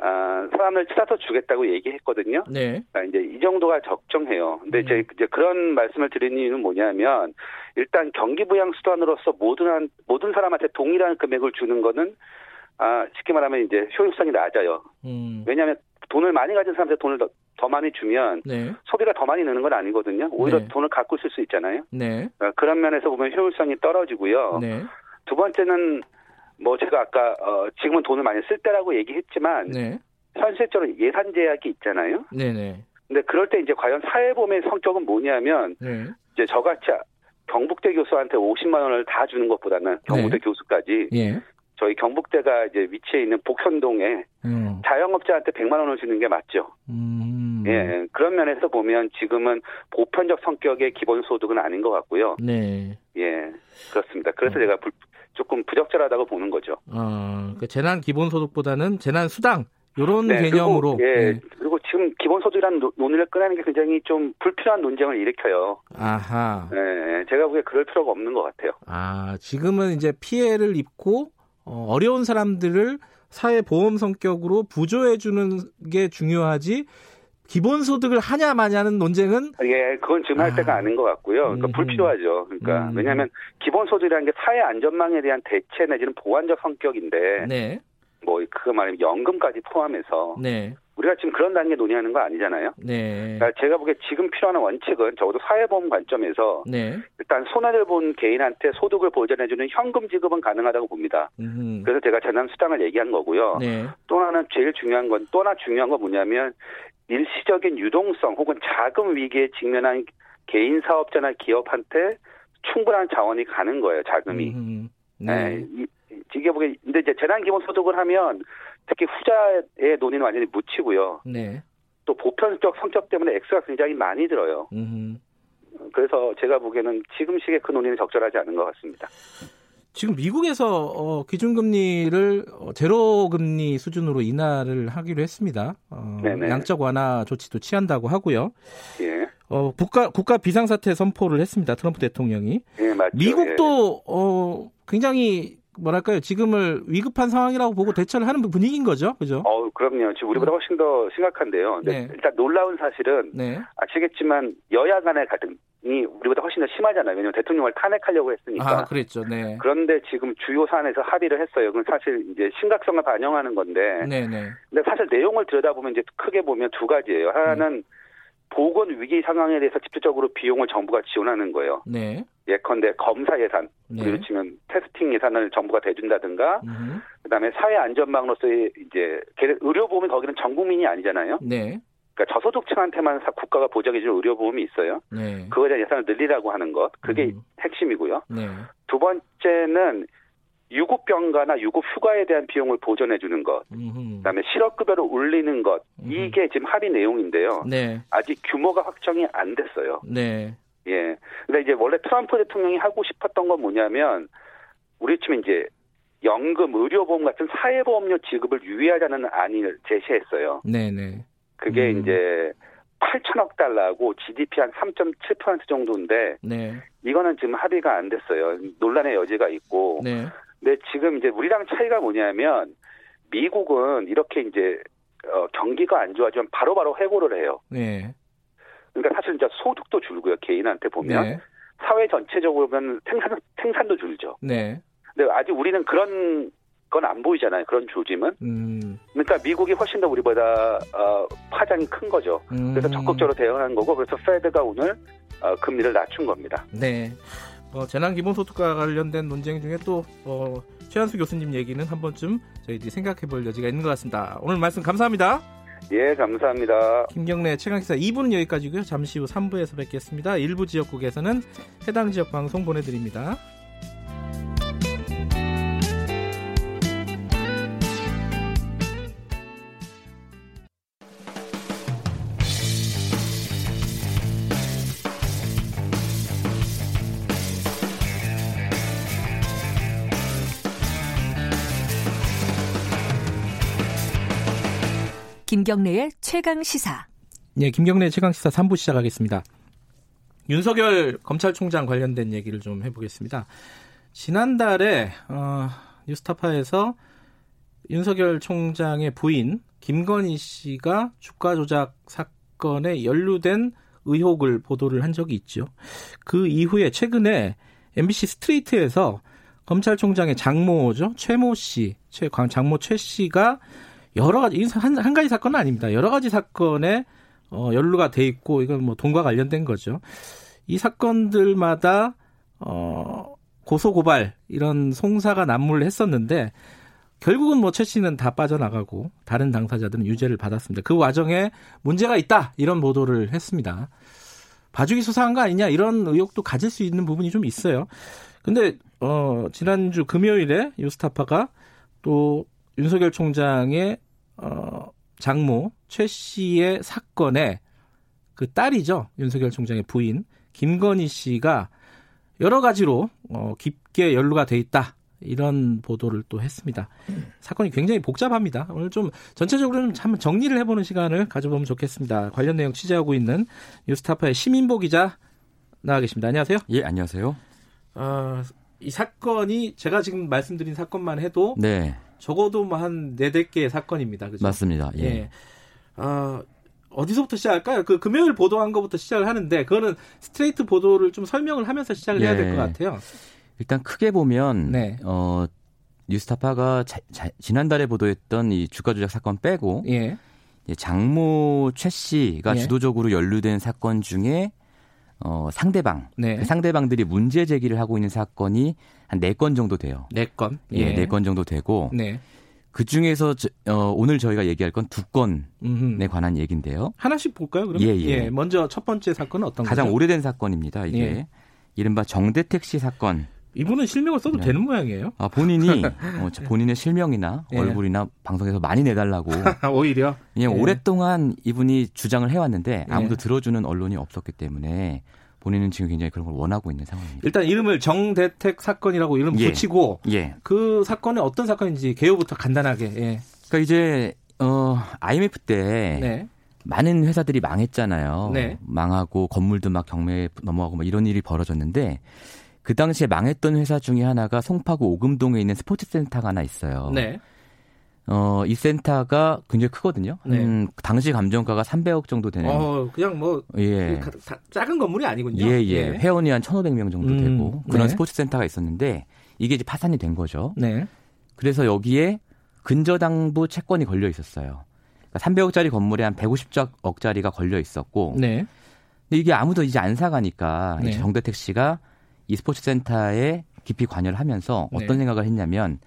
아, 사람을 찾아서 주겠다고 얘기했거든요. 네. 그러니까 이제 이 정도가 적정해요. 근데 음. 이제, 이제 그런 말씀을 드리는 이유는 뭐냐면 일단 경기 부양 수단으로서 모든 모든 사람한테 동일한 금액을 주는 거는 아, 쉽게 말하면 이제 효율성이 낮아요. 음. 왜냐하면 돈을 많이 가진 사람한테 돈을 더, 더 많이 주면 네. 소비가 더 많이 느는 건 아니거든요. 오히려 네. 돈을 갖고 쓸 수 있잖아요. 네. 그러니까 그런 면에서 보면 효율성이 떨어지고요. 네. 두 번째는 뭐 제가 아까 어, 지금은 돈을 많이 쓸 때라고 얘기했지만 네. 현실적으로 예산 제약이 있잖아요. 네네. 근데 그럴 때 이제 과연 사회보험의 성격은 뭐냐면 네. 이제 저같이 경북대 교수한테 50만 원을 다 주는 것보다는 경북대 네. 교수까지 예. 저희 경북대가 이제 위치해 있는 복현동에 음. 자영업자한테 100만 원을 주는 게 맞죠. 음. 예, 그런 면에서 보면 지금은 보편적 성격의 기본소득은 아닌 것 같고요. 네. 예, 그렇습니다. 그래서 어. 제가 불, 조금 부적절하다고 보는 거죠. 어, 그 재난 기본소득보다는 재난 수당 이런 네, 개념으로. 그리고, 예, 네. 그리고 지금 기본소득이라는 논의를 꺼내는 게 굉장히 좀 불필요한 논쟁을 일으켜요. 아하. 네, 제가 보기에 그럴 필요가 없는 것 같아요. 아, 지금은 이제 피해를 입고 어, 어려운 사람들을 사회 보험 성격으로 부조해 주는 게 중요하지 기본 소득을 하냐 마냐는 논쟁은 예 그건 지금 할 아. 때가 아닌 것 같고요. 그러니까 음. 불필요하죠. 그러니까 음. 왜냐하면 기본 소득이라는 게 사회 안전망에 대한 대체 내지는 보완적 성격인데 네. 뭐 그거 말하면 연금까지 포함해서 네. 우리가 지금 그런 단계 논의하는 거 아니잖아요. 네. 그러니까 제가 보기에 지금 필요한 원칙은 적어도 사회보험 관점에서 네. 일단 손해를 본 개인한테 소득을 보전해주는 현금 지급은 가능하다고 봅니다. 음흠. 그래서 제가 재난 수당을 얘기한 거고요. 네. 또 하나는 제일 중요한 건 또 하나 중요한 건 뭐냐면 일시적인 유동성 혹은 자금 위기에 직면한 개인 사업자나 기업한테 충분한 자원이 가는 거예요. 자금이. 네. 네. 이게 보게 근데 이제 재난 기본 소득을 하면 특히 후자의 논의는 완전히 묻히고요. 네. 또 보편적 성격 때문에 액수가 굉장히 많이 들어요. 음흠. 그래서 제가 보기에는 지금 시기에 그 논의는 적절하지 않은 것 같습니다. 지금 미국에서 어, 기준금리를 어, 제로금리 수준으로 인하를 하기로 했습니다. 어, 양적 완화 조치도 취한다고 하고요. 예. 어, 국가 국가 비상사태 선포를 했습니다. 트럼프 대통령이. 예, 맞죠. 미국도 예. 어, 굉장히 뭐랄까요 지금을 위급한 상황이라고 보고 대처를 하는 분위기인 거죠, 그죠? 어, 그럼요. 지금 우리보다 훨씬 더 심각한데요. 네. 일단 놀라운 사실은 네. 아시겠지만 여야 간의 갈등이 우리보다 훨씬 더 심하잖아요. 왜냐하면 대통령을 탄핵하려고 했으니까. 아, 그랬죠. 네. 그런데 지금 주요 사안에서 합의를 했어요. 그건 사실 이제 심각성을 반영하는 건데. 네, 네. 근데 사실 내용을 들여다보면 이제 크게 보면 두 가지예요. 하나는 음. 보건 위기 상황에 대해서 집중적으로 비용을 정부가 지원하는 거예요. 네. 예컨대 검사 예산, 네. 그리고 치면 테스팅 예산을 정부가 대준다든가, 음. 그다음에 사회 안전망으로서의 이제 의료보험이 거기는 전 국민이 아니잖아요. 네. 그러니까 저소득층한테만 국가가 보장해주는 의료보험이 있어요. 네. 그거에 대한 예산을 늘리라고 하는 것, 그게 음. 핵심이고요. 네. 두 번째는 유급병가나 유급휴가에 대한 비용을 보전해 주는 것, 음흠. 그다음에 실업급여를 올리는 것 음흠. 이게 지금 합의 내용인데요. 네. 아직 규모가 확정이 안 됐어요. 네. 예. 근데 이제 원래 트럼프 대통령이 하고 싶었던 건 뭐냐면 우리 치면 이제 연금, 의료보험 같은 사회보험료 지급을 유예하자는 안을 제시했어요. 네네. 네. 그게 음. 이제 8천억 달러고 GDP 한 3.7% 정도인데 네. 이거는 지금 합의가 안 됐어요. 논란의 여지가 있고. 네. 근데 지금 이제 우리랑 차이가 뭐냐면 미국은 이렇게 이제 어, 경기가 안 좋아지면 바로바로 해고를 해요. 네. 그러니까 사실 이제 소득도 줄고요. 개인한테 보면 네. 사회 전체적으로 보면 생산 생산도 줄죠. 네. 근데 아직 우리는 그런 건 안 보이잖아요. 그런 조짐은. 음. 그러니까 미국이 훨씬 더 우리보다 어, 파장이 큰 거죠. 음. 그래서 적극적으로 대응한 거고 그래서 페드가 오늘 어, 금리를 낮춘 겁니다. 네. 어, 재난 기본소득과 관련된 논쟁 중에 또 어, 최한수 교수님 얘기는 한 번쯤 저희들이 생각해 볼 여지가 있는 것 같습니다. 오늘 말씀 감사합니다. 예, 감사합니다. 김경래 최강기사 2부는 여기까지고요. 잠시 후 3부에서 뵙겠습니다. 일부 지역국에서는 해당 지역 방송 보내드립니다. 김경래의 최강 시사. 네, 김경래 최강 시사 3부 시작하겠습니다. 윤석열 검찰총장 관련된 얘기를 좀 해보겠습니다. 지난달에 어, 뉴스타파에서 윤석열 총장의 부인 김건희 씨가 주가 조작 사건에 연루된 의혹을 보도를 한 적이 있죠. 그 이후에 최근에 MBC 스트레이트에서 검찰총장의 장모죠 최모 씨, 최 장모 최 씨가 여러 가지 한, 한 가지 사건은 아닙니다. 여러 가지 사건에 어, 연루가 돼 있고 이건 뭐 돈과 관련된 거죠. 이 사건들마다 어, 고소 고발 이런 송사가 난무를 했었는데 결국은 뭐 최 씨는 다 빠져나가고 다른 당사자들은 유죄를 받았습니다. 그 과정에 문제가 있다 이런 보도를 했습니다. 봐주기 수사한 거 아니냐 이런 의혹도 가질 수 있는 부분이 좀 있어요. 근데 어 지난주 금요일에 유스타파가 또 윤석열 총장의 어, 장모 최 씨의 사건에 그 딸이죠 윤석열 총장의 부인 김건희 씨가 여러 가지로 어, 깊게 연루가 돼 있다. 이런 보도를 또 했습니다. 사건이 굉장히 복잡합니다. 오늘 좀 전체적으로 좀 정리를 해보는 시간을 가져보면 좋겠습니다. 관련 내용 취재하고 있는 뉴스타파의 시민보 기자 나와 계십니다. 안녕하세요. 예, 안녕하세요. 어, 이 사건이 제가 지금 말씀드린 사건만 해도 네. 적어도 뭐한 네댓 개의 사건입니다. 그죠? 맞습니다. 예. 예. 어, 어디서부터 시작할까요? 그 금요일 보도한 것부터 시작을 하는데 그거는 스트레이트 보도를 좀 설명을 하면서 시작을 예. 해야 될 것 같아요. 일단 크게 보면 네. 어 뉴스타파가 자, 자, 지난달에 보도했던 이 주가 조작 사건 빼고 예. 장모 최 씨가 예. 주도적으로 연루된 사건 중에 어, 상대방, 네. 그 상대방들이 문제 제기를 하고 있는 사건이 한 네 건 정도 돼요. 네 건? 예, 네건 정도 되고. 네. 그 중에서 어, 오늘 저희가 얘기할 건 두 건에 관한 얘기인데요. 하나씩 볼까요, 그럼? 예, 예. 예, 먼저 첫 번째 사건은 어떤 가장 거죠? 오래된 사건입니다, 이게. 예. 이른바 정대택 씨 사건. 이분은 실명을 써도 네. 되는 모양이에요? 아, 본인이 (laughs) 어, 본인의 실명이나 예. 얼굴이나 방송에서 많이 내달라고 (laughs) 오히려 그냥 예. 오랫동안 이분이 주장을 해왔는데 아무도 예. 들어주는 언론이 없었기 때문에 본인은 지금 굉장히 그런 걸 원하고 있는 상황입니다. 일단 이름을 정대택 사건이라고 이름 예. 붙이고 예. 그 사건이 어떤 사건인지 개요부터 간단하게. 예. 그러니까 이제 어 IMF 때 네. 많은 회사들이 망했잖아요. 네. 망하고 건물도 막 경매에 넘어가고 막 이런 일이 벌어졌는데 그 당시에 망했던 회사 중에 하나가 송파구 오금동에 있는 스포츠 센터가 하나 있어요. 네. 어, 이 센터가 굉장히 크거든요. 네. 음, 당시 감정가가 300억 정도 되는. 어, 그냥 뭐 예. 작은 건물이 아니군요. 예, 예. 예. 회원이 한 1,500명 정도 음, 되고 그런 네. 스포츠 센터가 있었는데 이게 이제 파산이 된 거죠. 네. 그래서 여기에 근저당부 채권이 걸려 있었어요. 그러니까 300억짜리 건물에 한 150억짜리가 걸려 있었고. 네. 근데 이게 아무도 이제 안 사가니까 네. 정대택 씨가 이 스포츠 센터에 깊이 관여를 하면서 어떤 네. 생각을 했냐면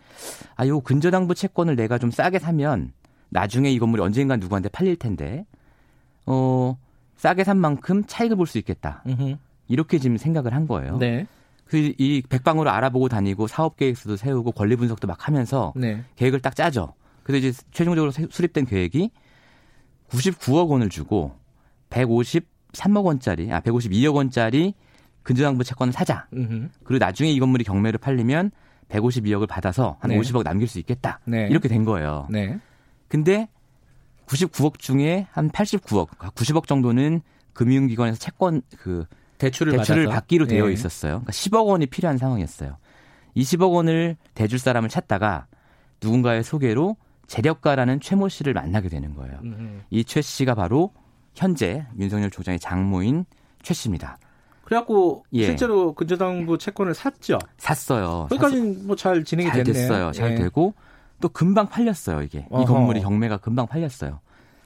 아, 요 근저당부 채권을 내가 좀 싸게 사면 나중에 이 건물이 언젠가 누구한테 팔릴 텐데 어, 싸게 산 만큼 차익을 볼 수 있겠다. 으흠. 이렇게 지금 생각을 한 거예요. 네. 그이 백방으로 알아보고 다니고 사업 계획서도 세우고 권리 분석도 막 하면서 네. 계획을 딱 짜죠. 그래서 이제 최종적으로 수립된 계획이 99억 원을 주고 153억 원짜리, 아 152억 원짜리 근저당부 채권을 사자. 음흠. 그리고 나중에 이 건물이 경매를 팔리면 152억을 받아서 한 네. 50억 남길 수 있겠다. 네. 이렇게 된 거예요. 네. 근데 99억 중에 한 89억, 90억 정도는 금융기관에서 채권 그 대출을, 대출을 받기로 되어 네. 있었어요. 그러니까 10억 원이 필요한 상황이었어요. 20억 원을 대줄 사람을 찾다가 누군가의 소개로 재력가라는 최모 씨를 만나게 되는 거예요. 이 최 씨가 바로 현재 윤석열 조장의 장모인 최 씨입니다. 그래갖고 예. 실제로 근저당부 채권을 샀죠. 샀어요. 거기까지는 뭐 잘 진행이 잘 됐네요. 됐어요. 잘 예. 되고 또 금방 팔렸어요. 이게 어허. 이 건물이 경매가 금방 팔렸어요.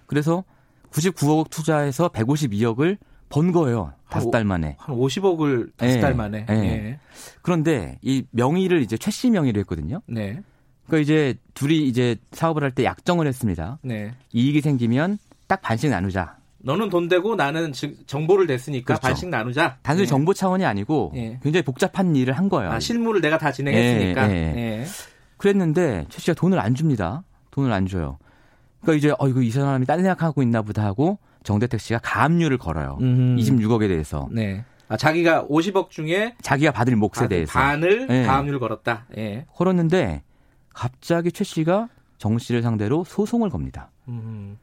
그래서 99억 투자해서 152억을 번 거예요. 다섯 달 만에. 한 50억을 다섯 예. 달 만에. 예. 그런데 이 명의를 이제 최씨 명의로 했거든요. 네. 그러니까 이제 둘이 이제 사업을 할 때 약정을 했습니다. 네. 이익이 생기면 딱 반씩 나누자. 너는 돈 되고 나는 정보를 냈으니까 그렇죠. 반씩 나누자. 단순히 네. 정보 차원이 아니고 네. 굉장히 복잡한 일을 한 거예요. 아, 실무를 내가 다 진행했으니까. 네, 네. 그랬는데 최 씨가 돈을 안 줍니다. 돈을 안 줘요. 그러니까 이제 어 이거 이 사람이 딴 생각하고 있나 보다 하고 정대택 씨가 가압류를 걸어요. 음. 26억에 대해서. 네. 아, 자기가 50억 중에 자기가 받을 몫에 대해서 반을 네. 가압류를 걸었다. 예. 걸었는데 갑자기 최 씨가 정 씨를 상대로 소송을 겁니다. 음.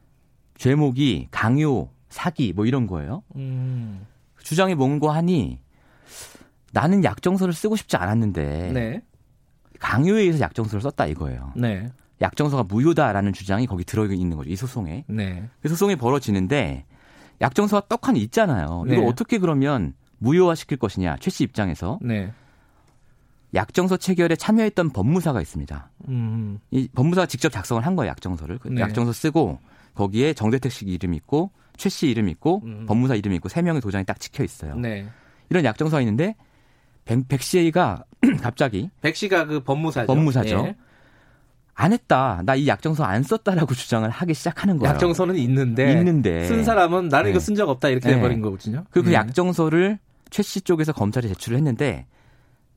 죄목이 강요, 사기 뭐 이런 거예요. 음. 주장이 뭔고 하니 나는 약정서를 쓰고 싶지 않았는데 네. 강요에 의해서 약정서를 썼다 이거예요. 네. 약정서가 무효다라는 주장이 거기 들어 있는 거죠. 이 소송에. 네. 그 소송이 벌어지는데 약정서가 떡하니 있잖아요. 이걸 네. 어떻게 그러면 무효화 시킬 것이냐. 최 씨 입장에서. 네. 약정서 체결에 참여했던 법무사가 있습니다. 음. 이 법무사가 직접 작성을 한 거예요. 약정서를. 그 네. 약정서 쓰고 거기에 정대택 씨 이름 있고 최 씨 이름 있고 음. 법무사 이름 있고 세 명의 도장이 딱 찍혀 있어요. 네. 이런 약정서가 있는데 백, 백 씨가 (clears throat) 갑자기 백 씨가 그 법무사죠. 법무사죠. 네. 안 했다. 나 이 약정서 안 썼다라고 (laughs) 주장을 하기 시작하는 거예요. 약정서는 있는데, 있는데 쓴 사람은 나는 네. 이거 쓴 적 없다 이렇게 네. 돼버린 거거든요. 그, 그 네. 약정서를 최 씨 쪽에서 검찰에 제출을 했는데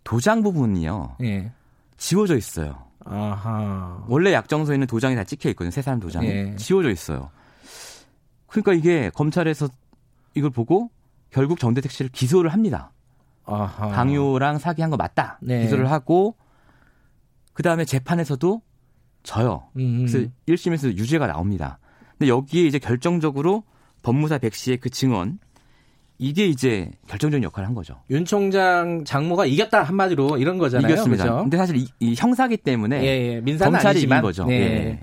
도장 부분이요. 네. 지워져 있어요. 아하. 원래 약정서에는 도장이 다 찍혀 있거든요. 세 사람 도장이 예. 지워져 있어요. 그러니까 이게 검찰에서 이걸 보고 결국 정대택 씨를 기소를 합니다. 아하. 강요랑 사기한 거 맞다. 네. 기소를 하고 그 다음에 재판에서도 져요. 음. 그래서 1심에서 유죄가 나옵니다. 근데 여기에 이제 결정적으로 법무사 백 씨의 그 증언 이게 이제 결정적인 역할을 한 거죠. 윤 총장 장모가 이겼다 한마디로 이런 거잖아요. 이겼습니다. 그렇죠? 근데 사실 이, 이 형사기 때문에 예, 예. 민사는 검찰이 아니지만. 이긴 거죠. 예. 예. 예.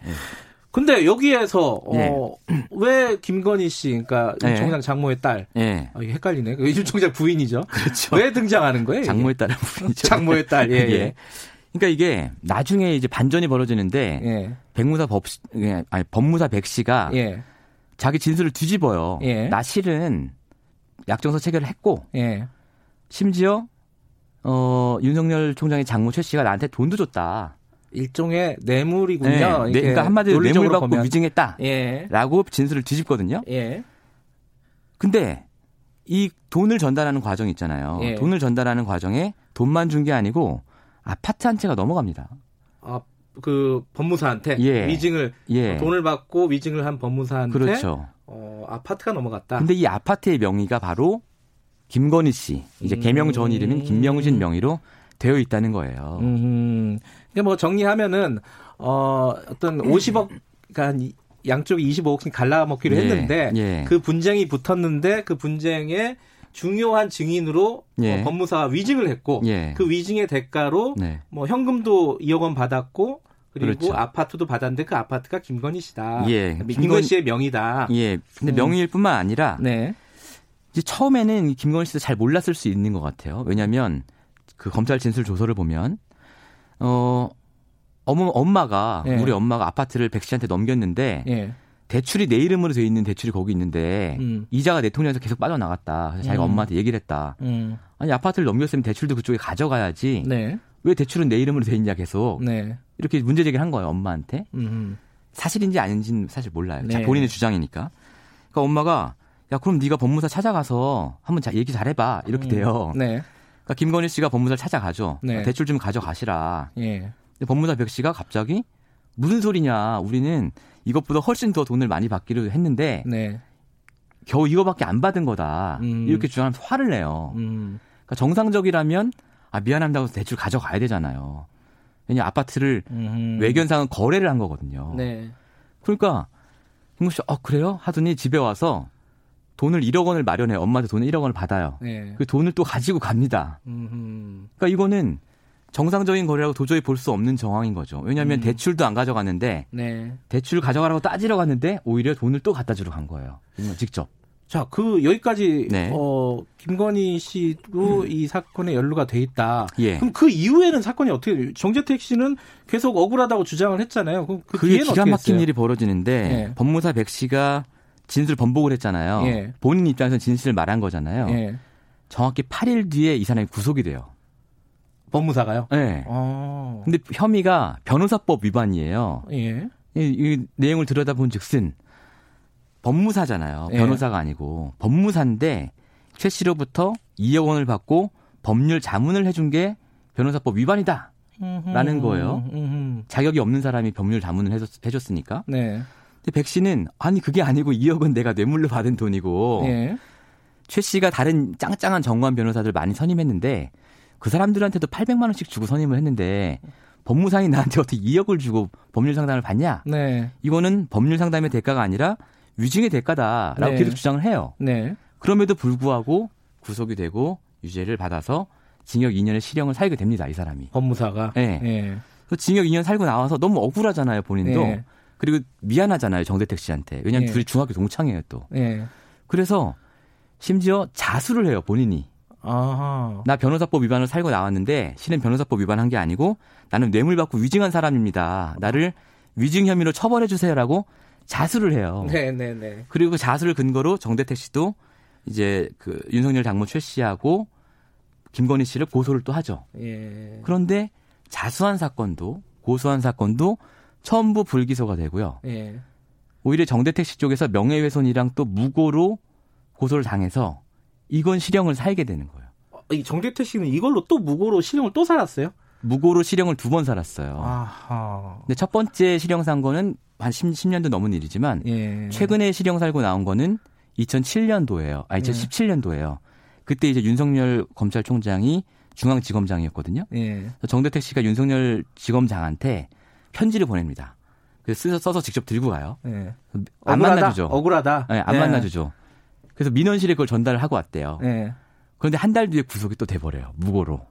근데 여기에서 어, 예. 왜 김건희 씨, 그러니까 윤 예. 총장 장모의 딸, 예. 아, 이게 헷갈리네. 윤 총장 부인이죠. 그렇죠. 왜 등장하는 거예요? 장모의 딸은 부인이죠. (laughs) 장모의 딸, (laughs) 예. 예. 그러니까 이게 나중에 이제 반전이 벌어지는데 예. 백무사 법 예, 아니 법무사 백 씨가 예. 자기 진술을 뒤집어요. 예. 나 실은 약정서 체결을 했고 예. 심지어 어 윤석열 총장의 장모 최 씨가 나한테 돈도 줬다. 일종의 뇌물이군요. 네. 네. 그러니까 한마디로 뇌물 받고 보면. 위증했다라고 예. 진술을 뒤집거든요. 예. 근데 이 돈을 전달하는 과정 있잖아요. 예. 돈을 전달하는 과정에 돈만 준 게 아니고 아파트 한 채가 넘어갑니다. 아, 그 법무사한테 예. 위증을 예. 돈을 받고 위증을 한 법무사한테 그렇죠. 어, 아파트가 넘어갔다. 근데 이 아파트의 명의가 바로 김건희 씨, 이제 음. 개명 전 이름인 김명진 명의로 되어 있다는 거예요. 음. 그러니까 뭐 정리하면은 어 어떤 50억 그러니까 양쪽이 25억씩 갈라먹기로 예. 했는데 예. 그 분쟁이 붙었는데 그 분쟁에 중요한 증인으로 예. 어, 법무사가 위증을 했고 예. 그 위증의 대가로 네. 뭐 현금도 2억 원 받았고 그리고 그렇죠. 아파트도 받았는데 그 아파트가 김건희 씨다. 예. 김건... 김건희 씨의 명의다. 예. 근데 음. 명의일 뿐만 아니라 네. 이제 처음에는 김건희 씨도 잘 몰랐을 수 있는 것 같아요. 왜냐하면 그 검찰 진술 조서를 보면 어 어머 엄마가 예. 우리 엄마가 아파트를 백 씨한테 넘겼는데 예. 대출이 내 이름으로 돼 있는 대출이 거기 있는데 음. 이자가 내 통장에서 계속 빠져나갔다. 그래서 자기가 음. 엄마한테 얘기를 했다. 음. 아니 아파트를 넘겼으면 대출도 그쪽에 가져가야지. 네. 왜 대출은 내 이름으로 돼 있냐 계속. 네. 이렇게 문제 제기를 한 거예요 엄마한테. 음. 사실인지 아닌지는 사실 몰라요. 네. 본인의 주장이니까. 그러니까 엄마가 야 그럼 네가 법무사 찾아가서 한번 자, 얘기 잘 해봐 이렇게 음. 돼요. 네. 그러니까 김건희 씨가 법무사를 찾아가죠. 네. 대출 좀 가져가시라. 예. 근데 법무사 백 씨가 갑자기 무슨 소리냐. 우리는 이것보다 훨씬 더 돈을 많이 받기로 했는데 네. 겨우 이거밖에 안 받은 거다. 음. 이렇게 주장하면서 화를 내요. 음. 그러니까 정상적이라면 아 미안한다고 대출 가져가야 되잖아요. 왜냐 아파트를 음. 외견상은 거래를 한 거거든요. 네. 그러니까 김구 씨, 어 그래요? 하더니 집에 와서 돈을 1억 원을 마련해 엄마한테 돈을 1억 원을 받아요. 네. 그 돈을 또 가지고 갑니다. 그러니까 이거는 정상적인 거래라고 도저히 볼 수 없는 정황인 거죠. 왜냐하면 음. 대출도 안 가져갔는데 네. 대출 가져가라고 따지러 갔는데 오히려 돈을 또 갖다 주러 간 거예요. 직접. 자, 그 여기까지 네. 어 김건희 씨도 음. 이 사건에 연루가 돼 있다. 예. 그럼 그 이후에는 사건이 어떻게 정재택 씨는 계속 억울하다고 주장을 했잖아요. 그럼 그 그게 기가 막힌 일이 벌어지는데 네. 법무사 백 씨가 진술 번복을 했잖아요. 예. 본인 입장에서 진실을 말한 거잖아요. 예. 정확히 8일 뒤에 이 사람이 구속이 돼요. 법무사가요? 네. 아. 근데 혐의가 변호사법 위반이에요. 예. 이, 이 내용을 들여다본 즉슨 법무사잖아요. 예. 변호사가 아니고 법무사인데 최 씨로부터 2억 원을 받고 법률 자문을 해준 게 변호사법 위반이다. 라는 거예요. 자격이 없는 사람이 법률 자문을 해줬, 해줬으니까. 네. 근데 백 씨는 아니 그게 아니고 2억은 내가 뇌물로 받은 돈이고 예. 최 씨가 다른 짱짱한 정관 변호사들 많이 선임했는데 그 사람들한테도 800만 원씩 주고 선임을 했는데 법무상이 나한테 어떻게 2억을 주고 법률 상담을 받냐? 네. 이거는 법률 상담의 대가가 아니라 위증의 대가다라고 네. 계속 주장을 해요. 네. 그럼에도 불구하고 구속이 되고 유죄를 받아서 징역 2년의 실형을 살게 됩니다. 이 사람이. 법무사가. 네. 네. 징역 2년 살고 나와서 너무 억울하잖아요. 본인도. 네. 그리고 미안하잖아요. 정대택 씨한테. 왜냐하면 네. 둘이 중학교 동창이에요 또. 네. 그래서 심지어 자수를 해요. 본인이. 아하. 나 변호사법 위반을 살고 나왔는데 실은 변호사법 위반한 게 아니고 나는 뇌물 받고 위증한 사람입니다. 나를 위증 혐의로 처벌해 주세요라고 자수를 해요. 네네네. 네, 네. 그리고 그 자수를 근거로 정대택 씨도 이제 그 윤석열 장모 최 씨하고 김건희 씨를 고소를 또 하죠. 예. 그런데 자수한 사건도 고소한 사건도 전부 불기소가 되고요. 예. 오히려 정대택 씨 쪽에서 명예훼손이랑 또 무고로 고소를 당해서 이건 실형을 살게 되는 거예요. 이 정대택 씨는 이걸로 또 무고로 실형을 또 살았어요? 무고로 실형을 두 번 살았어요. 아하. 근데 첫 번째 실형 산 거는 한 10, 년도 넘은 일이지만 예. 최근에 실형 살고 나온 거는 2007년도예요. 아 2017년도예요. 그때 이제 윤석열 검찰총장이 중앙지검장이었거든요. 예. 정대택 씨가 윤석열 지검장한테 편지를 보냅니다. 그래서 써서 직접 들고 가요. 예. 안 억울하다? 만나주죠. 억울하다. 네, 안 예. 만나주죠. 그래서 민원실에 그걸 전달을 하고 왔대요. 예. 그런데 한 달 뒤에 구속이 또 돼버려요. 무고로.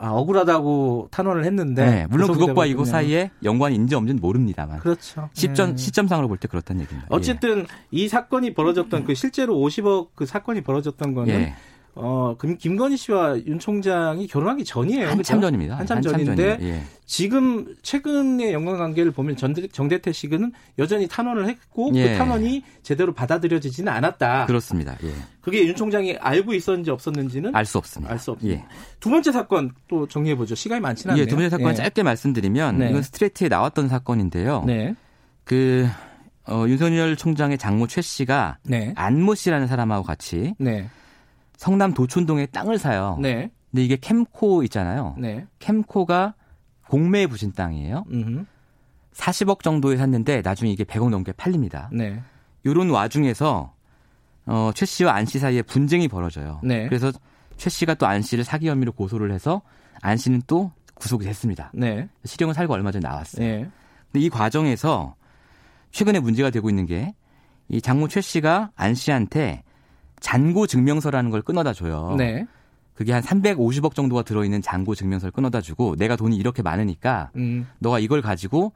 아, 억울하다고 탄원을 했는데. 네, 물론 그것과 이거 사이에 연관이 있는지 없는지는 모릅니다만. 그렇죠. 시점, 네. 시점상으로 볼 때 그렇다는 얘기입니다. 어쨌든 예. 이 사건이 벌어졌던 그 실제로 50억 그 사건이 벌어졌던 거는 예. 어, 김건희 씨와 윤 총장이 결혼하기 전이에요. 한참 그렇죠? 전입니다. 한참, 한참 전인데 예. 지금 최근의 연관 관계를 보면 정대태 씨는 여전히 탄원을 했고 그 예. 그 탄원이 제대로 받아들여지지는 않았다. 그렇습니다. 예. 그게 윤 총장이 알고 있었는지 없었는지는 알 수 없습니다. 알 수 없습니다. 예. 두 번째 사건 또 정리해 보죠. 시간이 많지는 않네요. 예, 두 번째 사건 예. 짧게 말씀드리면 네. 이건 스트레이트에 나왔던 사건인데요. 네. 그 어, 윤석열 총장의 장모 최 씨가 네. 안모 씨라는 사람하고 같이 네. 성남 도촌동에 땅을 사요. 네. 근데 이게 캠코 있잖아요. 네. 캠코가 공매에 부신 땅이에요. 음흠. 40억 정도에 샀는데 나중에 이게 100억 넘게 팔립니다. 네. 요런 와중에서 어, 최 씨와 안 씨 사이에 분쟁이 벌어져요. 네. 그래서 최 씨가 또 안 씨를 사기 혐의로 고소를 해서 안 씨는 또 구속이 됐습니다. 네. 실형을 살고 얼마 전에 나왔어요. 네. 근데 이 과정에서 최근에 문제가 되고 있는 게 이 장모 최 씨가 안 씨한테 잔고 증명서라는 걸 끊어다 줘요. 네. 그게 한 350억 정도가 들어있는 잔고 증명서를 끊어다 주고 내가 돈이 이렇게 많으니까 음. 너가 이걸 가지고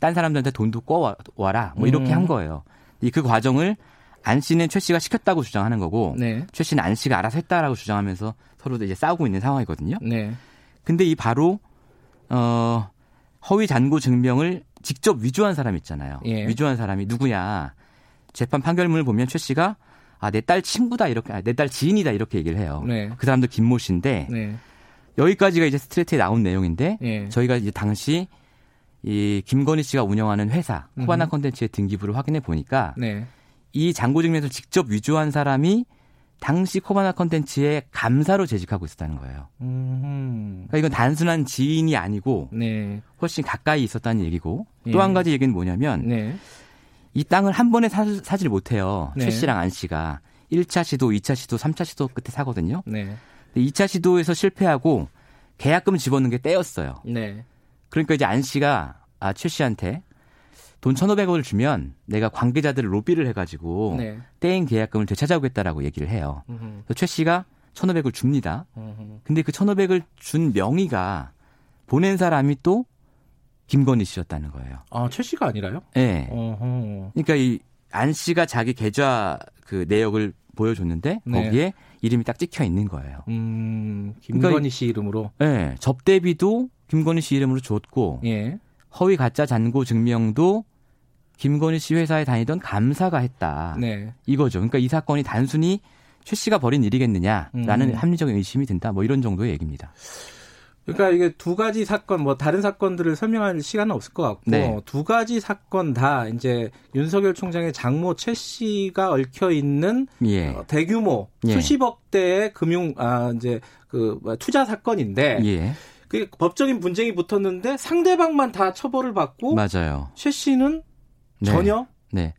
딴 사람들한테 돈도 꿔와라 뭐 이렇게 음. 한 거예요. 이 그 과정을 안 씨는 최 씨가 시켰다고 주장하는 거고 네. 최 씨는 안 씨가 알아서 했다라고 주장하면서 서로 이제 싸우고 있는 상황이거든요. 네. 근데 이 바로 어 허위 잔고 증명을 직접 위조한 사람 있잖아요. 예. 위조한 사람이 누구냐? 재판 판결문을 보면 최 씨가 아, 내 딸 친구다 이렇게, 아, 내 딸 지인이다 이렇게 얘기를 해요. 네. 그 사람도 김모 씨인데 네. 여기까지가 이제 스트레이트에 나온 내용인데 네. 저희가 이제 당시 이 김건희 씨가 운영하는 회사 코바나 컨텐츠의 등기부를 확인해 보니까 네. 이 장고 증명서 직접 위조한 사람이 당시 코바나 컨텐츠의 감사로 재직하고 있었다는 거예요. 음. 그러니까 이건 단순한 지인이 아니고 네. 훨씬 가까이 있었다는 얘기고 예. 또한 가지 얘기는 뭐냐면 네. 이 땅을 한 번에 사, 사질 못해요. 네. 최 씨랑 안 씨가 1차 시도, 2차 시도, 3차 시도 끝에 사거든요. 네. 2차 시도에서 실패하고 계약금 집어넣는 게 떼였어요. 네. 그러니까 이제 안 씨가 아, 최 씨한테 돈 1,500원을 주면 내가 관계자들을 로비를 해가지고 네. 떼인 계약금을 되찾아오겠다라고 얘기를 해요. 그래서 최 씨가 1,500을 줍니다. 음흠. 근데 그 1,500을 준 명의가 보낸 사람이 또 김건희 씨였다는 거예요. 아, 최 씨가 아니라요? 네. 어허. 그러니까 이 안 씨가 자기 계좌 그 내역을 보여줬는데 네. 거기에 이름이 딱 찍혀 있는 거예요. 음, 김건희 그러니까, 씨 이름으로? 네. 접대비도 김건희 씨 이름으로 줬고 예. 허위 가짜 잔고 증명도 김건희 씨 회사에 다니던 감사가 했다. 네. 이거죠. 그러니까 이 사건이 단순히 최 씨가 벌인 일이겠느냐라는 음. 합리적인 의심이 든다. 뭐 이런 정도의 얘기입니다. 그러니까 이게 두 가지 사건 뭐 다른 사건들을 설명할 시간은 없을 것 같고 네. 두 가지 사건 다 이제 윤석열 총장의 장모 최 씨가 얽혀 있는 예. 어, 대규모 예. 수십억 대의 금융 아 이제 그뭐 투자 사건인데 예. 그 법적인 분쟁이 붙었는데 상대방만 다 처벌을 받고 맞아요. 최 씨는 네. 전혀 네.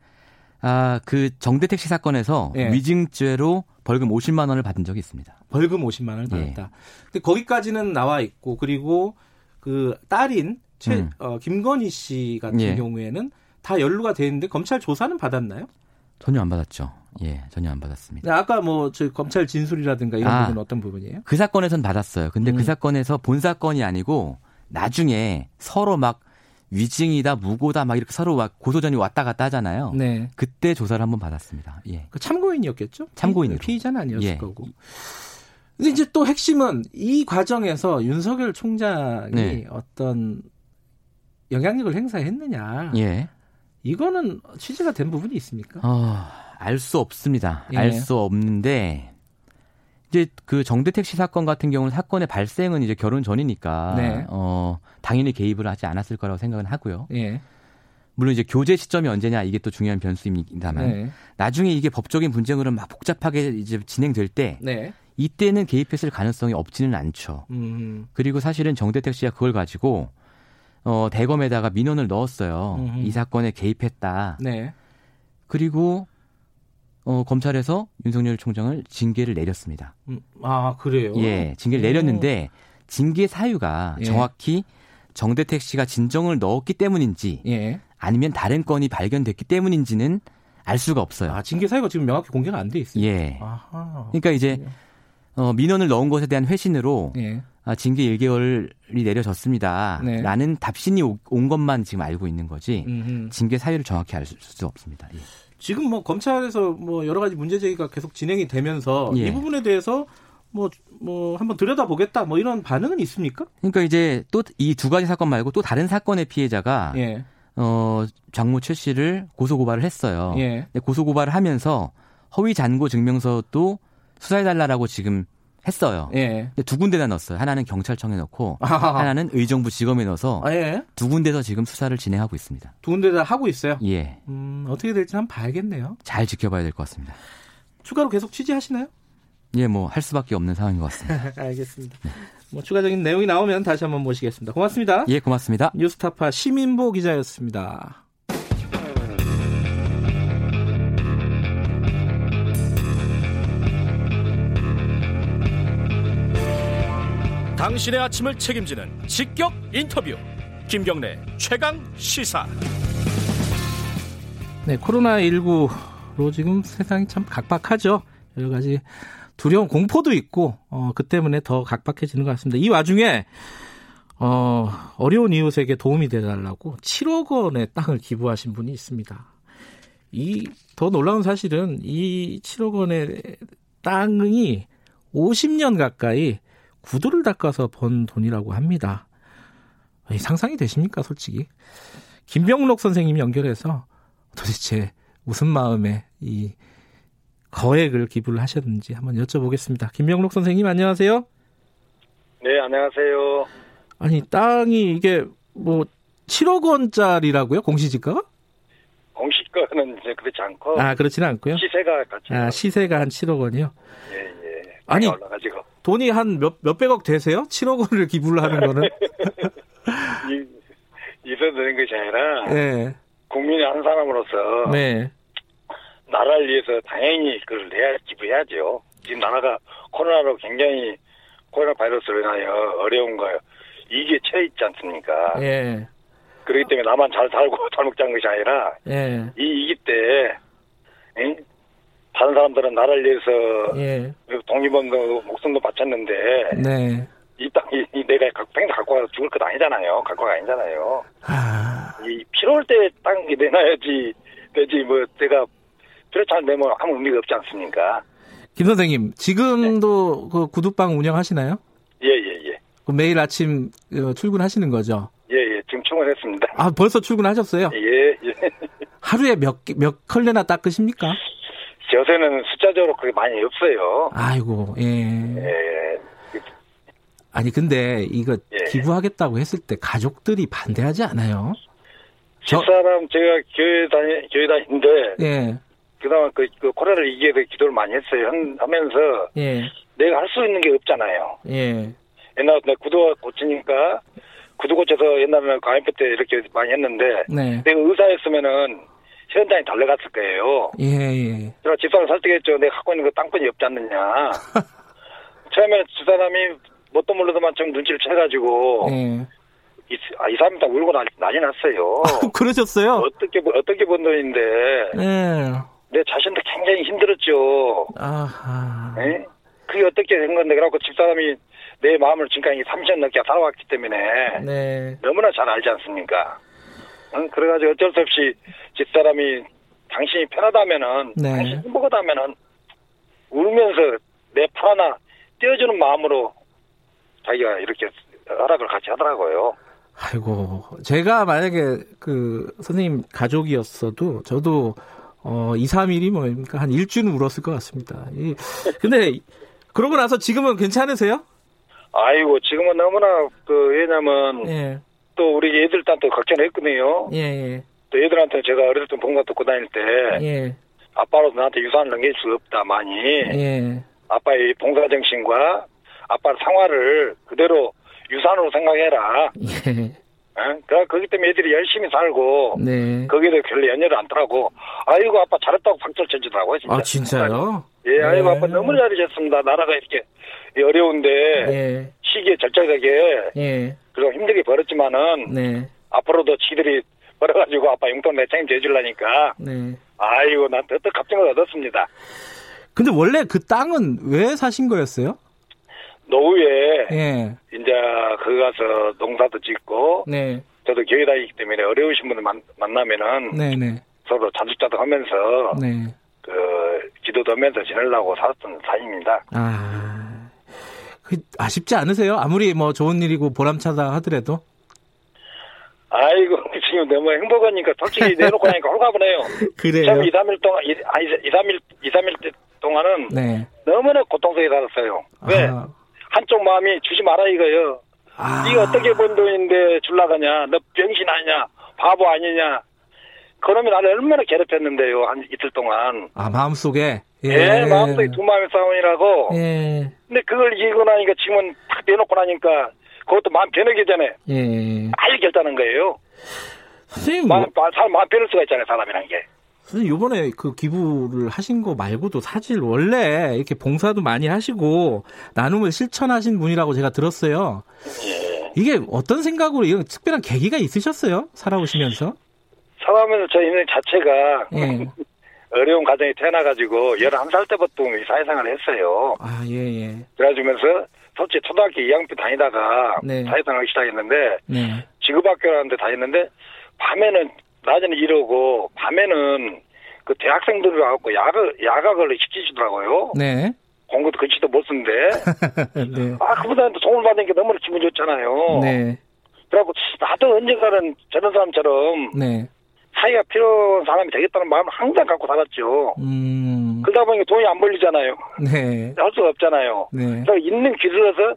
아, 그 정대택 씨 사건에서 예. 위증죄로 벌금 50만 원을 받은 적이 있습니다. 벌금 50만 원을 예. 받았다. 예. 근데 거기까지는 나와 있고 그리고 그 딸인 최 음. 어, 김건희 씨 같은 예. 경우에는 다 연루가 돼 있는데 검찰 조사는 받았나요? 전혀 안 받았죠. 예, 전혀 안 받았습니다. 아까 뭐 저 검찰 진술이라든가 이런 아, 부분은 어떤 부분이에요? 그 사건에선 받았어요. 근데 그 음. 그 사건에서 본 사건이 아니고 나중에 서로 막 위증이다, 무고다 막 이렇게 서로 막 고소전이 왔다 갔다 하잖아요. 네. 그때 조사를 한번 받았습니다. 예. 그 참고인이었겠죠? 참고인 피의자는 아니었을 예. 거고. 근데 이제 또 핵심은 이 과정에서 윤석열 총장이 네. 어떤 영향력을 행사했느냐. 예. 이거는 취재가 된 부분이 있습니까? 어, 알 수 없습니다. 예. 알수 없는데 이제 그 정대택 씨 사건 같은 경우는 사건의 발생은 이제 결혼 전이니까 네. 어 당연히 개입을 하지 않았을 거라고 생각은 하고요. 예. 물론 이제 교제 시점이 언제냐 이게 또 중요한 변수입니다만 네. 나중에 이게 법적인 분쟁으로 막 복잡하게 이제 진행될 때 네. 이때는 개입했을 가능성이 없지는 않죠. 음. 그리고 사실은 정대택 씨가 그걸 가지고 어 대검에다가 민원을 넣었어요. 음. 이 사건에 개입했다. 네. 그리고 어, 검찰에서 윤석열 총장을 징계를 내렸습니다. 음, 아, 그래요? 예, 징계를 내렸는데 징계 사유가 예. 정확히 정대택 씨가 진정을 넣었기 때문인지 예. 아니면 다른 건이 발견됐기 때문인지는 알 수가 없어요. 아, 징계 사유가 지금 명확히 공개가 안 돼 있어요. 예. 아하. 그러니까 이제 어, 민원을 넣은 것에 대한 회신으로 예. 아, 징계 1개월이 내려졌습니다. 네. 라는 답신이 오, 온 것만 지금 알고 있는 거지 음흠. 징계 사유를 정확히 알 수 없습니다. 예. 지금 뭐 검찰에서 뭐 여러 가지 문제 제기가 계속 진행이 되면서 예. 이 부분에 대해서 뭐, 뭐, 한번 들여다보겠다, 뭐, 이런 반응은 있습니까? 그러니까 이제 또 이 두 가지 사건 말고 또 다른 사건의 피해자가, 예. 어, 장모 최 씨를 고소고발을 했어요. 예. 고소고발을 하면서 허위 잔고 증명서도 수사해달라고 지금 했어요. 예. 근데 두 군데다 넣었어요. 하나는 경찰청에 넣고 아하하. 하나는 의정부 지검에 넣어서 아, 예. 두 군데서 지금 수사를 진행하고 있습니다. 두 군데다 하고 있어요? 예. 음, 어떻게 될지 한번 봐야겠네요. 잘 지켜봐야 될 것 같습니다. 추가로 계속 취재하시나요? 예, 뭐 할 수밖에 없는 상황인 것 같습니다. (laughs) 알겠습니다. 네. 뭐 추가적인 내용이 나오면 다시 한번 모시겠습니다. 고맙습니다. 예, 고맙습니다. 뉴스타파 시민보 기자였습니다. 당신의 아침을 책임지는 직격 인터뷰. 김경래 최강 시사. 네 코로나19로 지금 세상이 참 각박하죠? 여러 가지 두려운 공포도 있고 어, 그 때문에 더 각박해지는 것 같습니다. 이 와중에 어, 어려운 이웃에게 도움이 되달라고 7억 원의 땅을 기부하신 분이 있습니다. 이 더 놀라운 사실은 이 7억 원의 땅이 50년 가까이 구두를 닦아서 번 돈이라고 합니다. 상상이 되십니까, 솔직히? 김병록 선생님이 연결해서 도대체 무슨 마음에 이 거액을 기부를 하셨는지 한번 여쭤보겠습니다. 김병록 선생님 안녕하세요. 네, 안녕하세요. 아니, 땅이 이게 뭐 7억 원짜리라고요? 공시지가가? 공시가는 이제 그렇지 않고. 아, 그렇지는 않고요. 시세가 같이. 아, 시세가 한 7억 원이요? 예, 예. 아니, 올라가지고. 돈이 한 몇, 몇백억 되세요? 7억 원을 기부를 하는 거는? (laughs) 이, 있어도 되는 것이 아니라. 네. 국민의 한 사람으로서. 네. 나라를 위해서 당연히 그걸 해야, 기부해야죠. 지금 나라가 코로나로 굉장히 코로나 바이러스로 인하여 어려운 거예요. 이게 처해 있지 않습니까? 예. 그렇기 때문에 나만 잘 살고 (laughs) 잘 먹자는 것이 아니라 예. 이 위기 때 응? 다른 사람들은 나라를 위해서 예. 독립운동 목숨도 바쳤는데 네. 이 땅이 내가 평생 갖고 가서 죽을 것 아니잖아요. 갖고 가 아니잖아요. 아... 이 필요할 때 땅이 내놔야지 되지 뭐 내가 그렇지 않으면 아무 의미가 없지 않습니까? 김 선생님 지금도 네. 그 구두방 운영하시나요? 예예예. 예, 예. 매일 아침 어, 출근하시는 거죠? 예예. 예. 지금 출근했습니다. 아 벌써 출근하셨어요? 예 예. 하루에 몇몇 컬레나 닦으십니까? 요새는 숫자적으로 그게 많이 없어요. 아이고 예. 예. 아니 근데 이거 예. 기부하겠다고 했을 때 가족들이 반대하지 않아요? 집사람 제가 교회 다니 교회 다니는데 예. 그다음에 그, 그 코로나를 이기에 대해 기도를 많이 했어요. 하면서 예. 내가 할 수 있는 게 없잖아요. 예. 옛날에 내 구두 고치니까 구두 고쳐서 옛날에는 가임표 때 이렇게 많이 했는데 네. 내가 의사였으면은 현장에 달려갔을 거예요. 예, 예. 제가 집사람 설득했죠. 내가 갖고 있는 거 땅권이 없지 않느냐. (laughs) 처음에는 집사람이 뭣도 몰라도만 좀 눈치를 채가지고 예. 이, 아, 이 사람이 다 울고 난리, 난리 났어요. (laughs) 아, 그러셨어요? 어떻게, 어떻게 본 돈인데. 예. 내 자신도 굉장히 힘들었죠. 아하. 네? 그게 어떻게 된 건데, 그래갖고 집사람이 내 마음을 지금까지 30년 넘게 살아왔기 때문에. 네. 너무나 잘 알지 않습니까? 응? 그래가지고 어쩔 수 없이 집사람이 당신이 편하다면은, 네. 당신이 행복하다면은, 울면서 내 팔 하나 떼어주는 마음으로 자기가 이렇게 허락을 같이 하더라고요. 아이고, 제가 만약에 그 선생님 가족이었어도 저도 어, 2, 3일이 뭐입니까? 한 일주는 울었을 것 같습니다. 이, 근데, 그러고 나서 지금은 괜찮으세요? 아이고, 지금은 너무나, 그, 왜냐면, 예. 또 우리 애들한테 걱정했거든요. 예, 예. 또 애들한테 제가 어렸을 때 본가 듣고 다닐 때, 예. 아빠로서 나한테 유산을 넘길 수 없다, 많이. 예. 아빠의 봉사정신과 아빠 상화를 그대로 유산으로 생각해라. 예. 그러니까 거기 때문에 애들이 열심히 살고 네. 거기에 별로 연연을 않더라고. 아이고 아빠 잘했다고 박수를 쳐주더라고요. 진짜. 아 진짜요? 예, 아이고 네. 아빠 너무 잘하셨습니다. 나라가 이렇게 어려운데 네. 시기에 절절하게 네. 그리고 힘들게 벌었지만은 네. 앞으로도 지들이 벌어가지고 아빠 용돈 내 책임져 주려니까. 네. 아이고 난 더더 갑자을 얻었습니다. 근데 원래 그 땅은 왜 사신 거였어요? 노후에 예. 이제 그 가서 농사도 짓고 네. 저도 교회 다니기 때문에 어려우신 분들 만, 만나면은 네네. 네. 서로 자주자도 하면서 네. 그 기도도 하면서 지내려고 살았던 사입니다. 아, 그 아쉽지 않으세요? 아무리 뭐 좋은 일이고 보람차다 하더라도. 아이고 (laughs) 지금 너무 행복하니까 솔직히 (laughs) 내놓고 나니까 홀가분해요. 그래요. 처음 2, 3일 동안 2, 3일 2, 3일 동안은 네. 너무나 고통스럽게 살았어요. 왜? 아. 한쪽 마음이 주지 마라 이거요. 아. 네가 어떻게 번 돈인데 줄라가냐? 너 병신 아니냐? 바보 아니냐? 그러면 나를 얼마나 괴롭혔는데요. 한 이틀 동안. 아 마음속에. 예, 예 마음속에 두 마음의 싸움이라고. 예. 근데 그걸 이기고 나니까 지금은 탁 내놓고 나니까 그것도 마음 변하기 전에 예. 빨리 결단한 거예요. 선생님, 마음, 뭐... 마음 변할 수가 있잖아요, 사람이란 게. 선생님 이번에 그 기부를 하신 거 말고도 사실 원래 이렇게 봉사도 많이 하시고 나눔을 실천하신 분이라고 제가 들었어요. 예. 이게 어떤 생각으로 이런 특별한 계기가 있으셨어요? 살아오시면서? 살아오면서 저 인생 자체가 예. (laughs) 어려운 가정에 태어나가지고 11살 때부터 사회생활을 했어요. 아, 예, 예. 그래가지면서 솔직히 초등학교 2학년 다니다가 네. 사회생활을 시작했는데 네. 지급학교라는 데 다녔는데 밤에는 낮에는 이러고 밤에는 그 대학생들을 갖고 야각 야각을 시키시더라고요. 네. 공부도 그치도 못 쓴데. (laughs) 네. 아 그보다는 돈을 받는 게 너무 기분 좋잖아요. 네. 그래갖고 나도 언젠가는 저런 사람처럼 네. 사이가 필요한 사람이 되겠다는 마음을 항상 갖고 살았죠. 음. 그러다 보니까 돈이 안 벌리잖아요. 네. 할 수가 없잖아요. 네. 그래서 있는 길을어서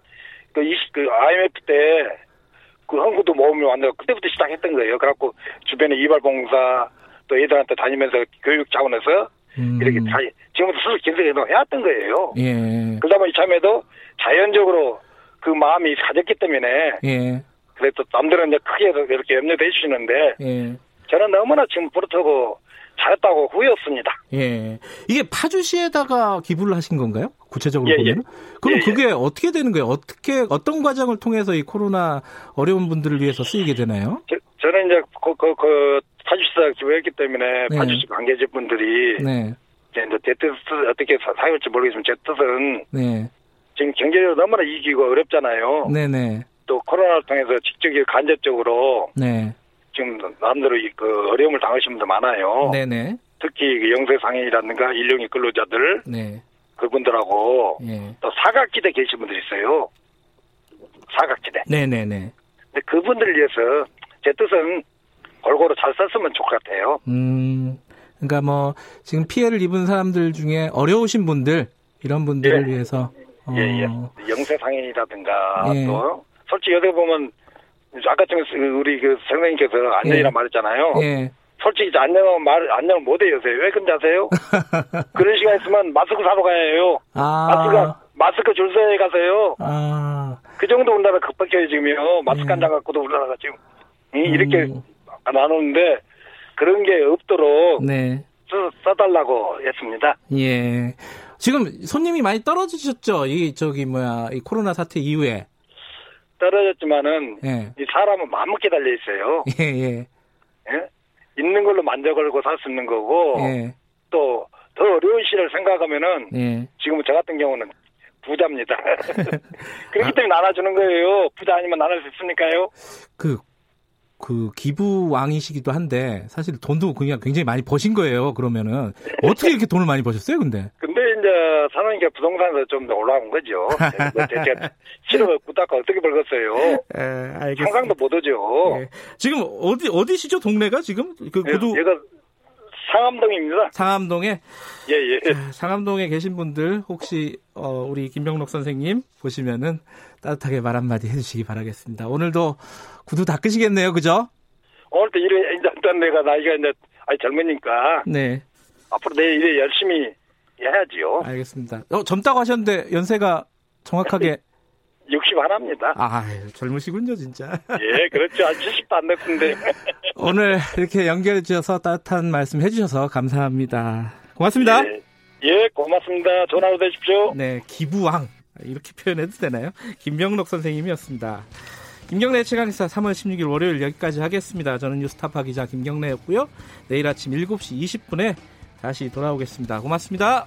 그, 20, 그 IMF 때그 한국도 모험을 만들어 그때부터 시작했던 거예요. 그래갖고 주변에 이발봉사 또또 애들한테 다니면서 교육 차원에서 음. 이렇게 다, 지금부터 스스로 긴장해도 해왔던 거예요. 예. 그다음에 이참에도 자연적으로 그 마음이 가졌기 때문에 예. 그래도 남들은 이제 크게 이렇게 염려해 주시는데 예. 저는 너무나 지금 뿌듯하고 잘했다고 후회였습니다. 예. 이게 파주시에다가 기부를 하신 건가요? 구체적으로 예, 보면? 예. 그럼 예, 예, 그게 어떻게 되는 거예요? 어떻게 어떤 과정을 통해서 이 코로나 어려운 분들을 위해서 쓰이게 되나요? 저, 저는 이제 그, 그, 그 파주시가 기부했기 때문에 네. 파주시 관계자분들이 네. 이제 제 뜻을 어떻게 사용할지 모르겠지만 제 뜻은 네. 지금 경제적으로 너무나 이기고 어렵잖아요. 네네. 또 코로나를 통해서 직접 간접적으로 네. 지금 남대로 그 어려움을 당하신 분들 많아요. 네네. 특히 그 영세상인이라든가 일용직 근로자들 네. 그분들하고 예. 또 사각지대 계신 분들 있어요. 사각지대. 네네네. 근데 그분들을 위해서 제 뜻은 골고루 잘 썼으면 좋을 것 같아요. 음, 그러니까 뭐 지금 피해를 입은 사람들 중에 어려우신 분들 이런 분들을 예. 위해서 어... 예, 예. 영세 상인이라든가 예. 또 솔직히 어떻게 보면 아까 전에 우리 그 선생님께서 안녕이라 예. 말했잖아요. 예. 솔직히 안녕 말 안녕 못해요. 왜 아세요? (laughs) 그런 시간 있으면 마스크 사러 가야 해요. 아. 마스크 마스크 줄 서야 가세요. 아. 그 정도 우리나라 급박해요 지금요. 마스크 예. 한장 갖고도 우리나라가 지금 이렇게 음. 나누는데 그런 게 없도록 네. 써, 써달라고 했습니다. 예. 지금 손님이 많이 떨어지셨죠? 이 저기 뭐야 이 코로나 사태 이후에. 떨어졌지만은 예. 이 사람은 마음먹게 달려 있어요. 예, 예. 예? 있는 걸로 만족을 하고 살 수 있는 거고 예. 또더 어려운 시를 생각하면은 예. 지금 저 같은 경우는 부자입니다. (laughs) (laughs) 그렇기 아. 때문에 나눠주는 거예요. 부자 아니면 나눌 수 있으니까요. 그 그 기부왕이시기도 한데 사실 돈도 그냥 굉장히 많이 버신 거예요. 그러면은 어떻게 이렇게 돈을 많이 버셨어요, 근데? 근데 이제 사는 게 부동산에서 좀더 올라온 거죠. 제가 (laughs) 실업을 붙다가 어떻게 벌겠어요? 에, 알겠습니다. 상상도 못 오죠. 예. 지금 어디 어디시죠, 동네가 지금? 그 구두. 얘가 상암동입니다. 상암동에? 예, 예. 상암동에 계신 분들 혹시 어, 우리 김병록 선생님 보시면은 따뜻하게 말 한마디 해주시기 바라겠습니다. 오늘도 구두 닦으시겠네요, 그죠? 오늘도 일에 일단 내가 나이가 이제 아니 젊으니까. 네. 앞으로 내 일에 열심히 해야지요. 알겠습니다. 어, 젊다고 하셨는데 연세가 정확하게 60 하나입니다. 아, 젊으시군요, 진짜. 예, 그렇죠. 70도 안 됐는데. 오늘 이렇게 연결해 주셔서 따뜻한 말씀 해 주셔서 감사합니다. 고맙습니다. 예, 예 고맙습니다. 전화 되십시오. 네, 기부왕. 이렇게 표현해도 되나요? 김병록 선생님이었습니다. 김경래 최강기사 3월 16일 월요일 여기까지 하겠습니다. 저는 뉴스타파 기자 김경래였고요. 내일 아침 7시 20분에 다시 돌아오겠습니다. 고맙습니다.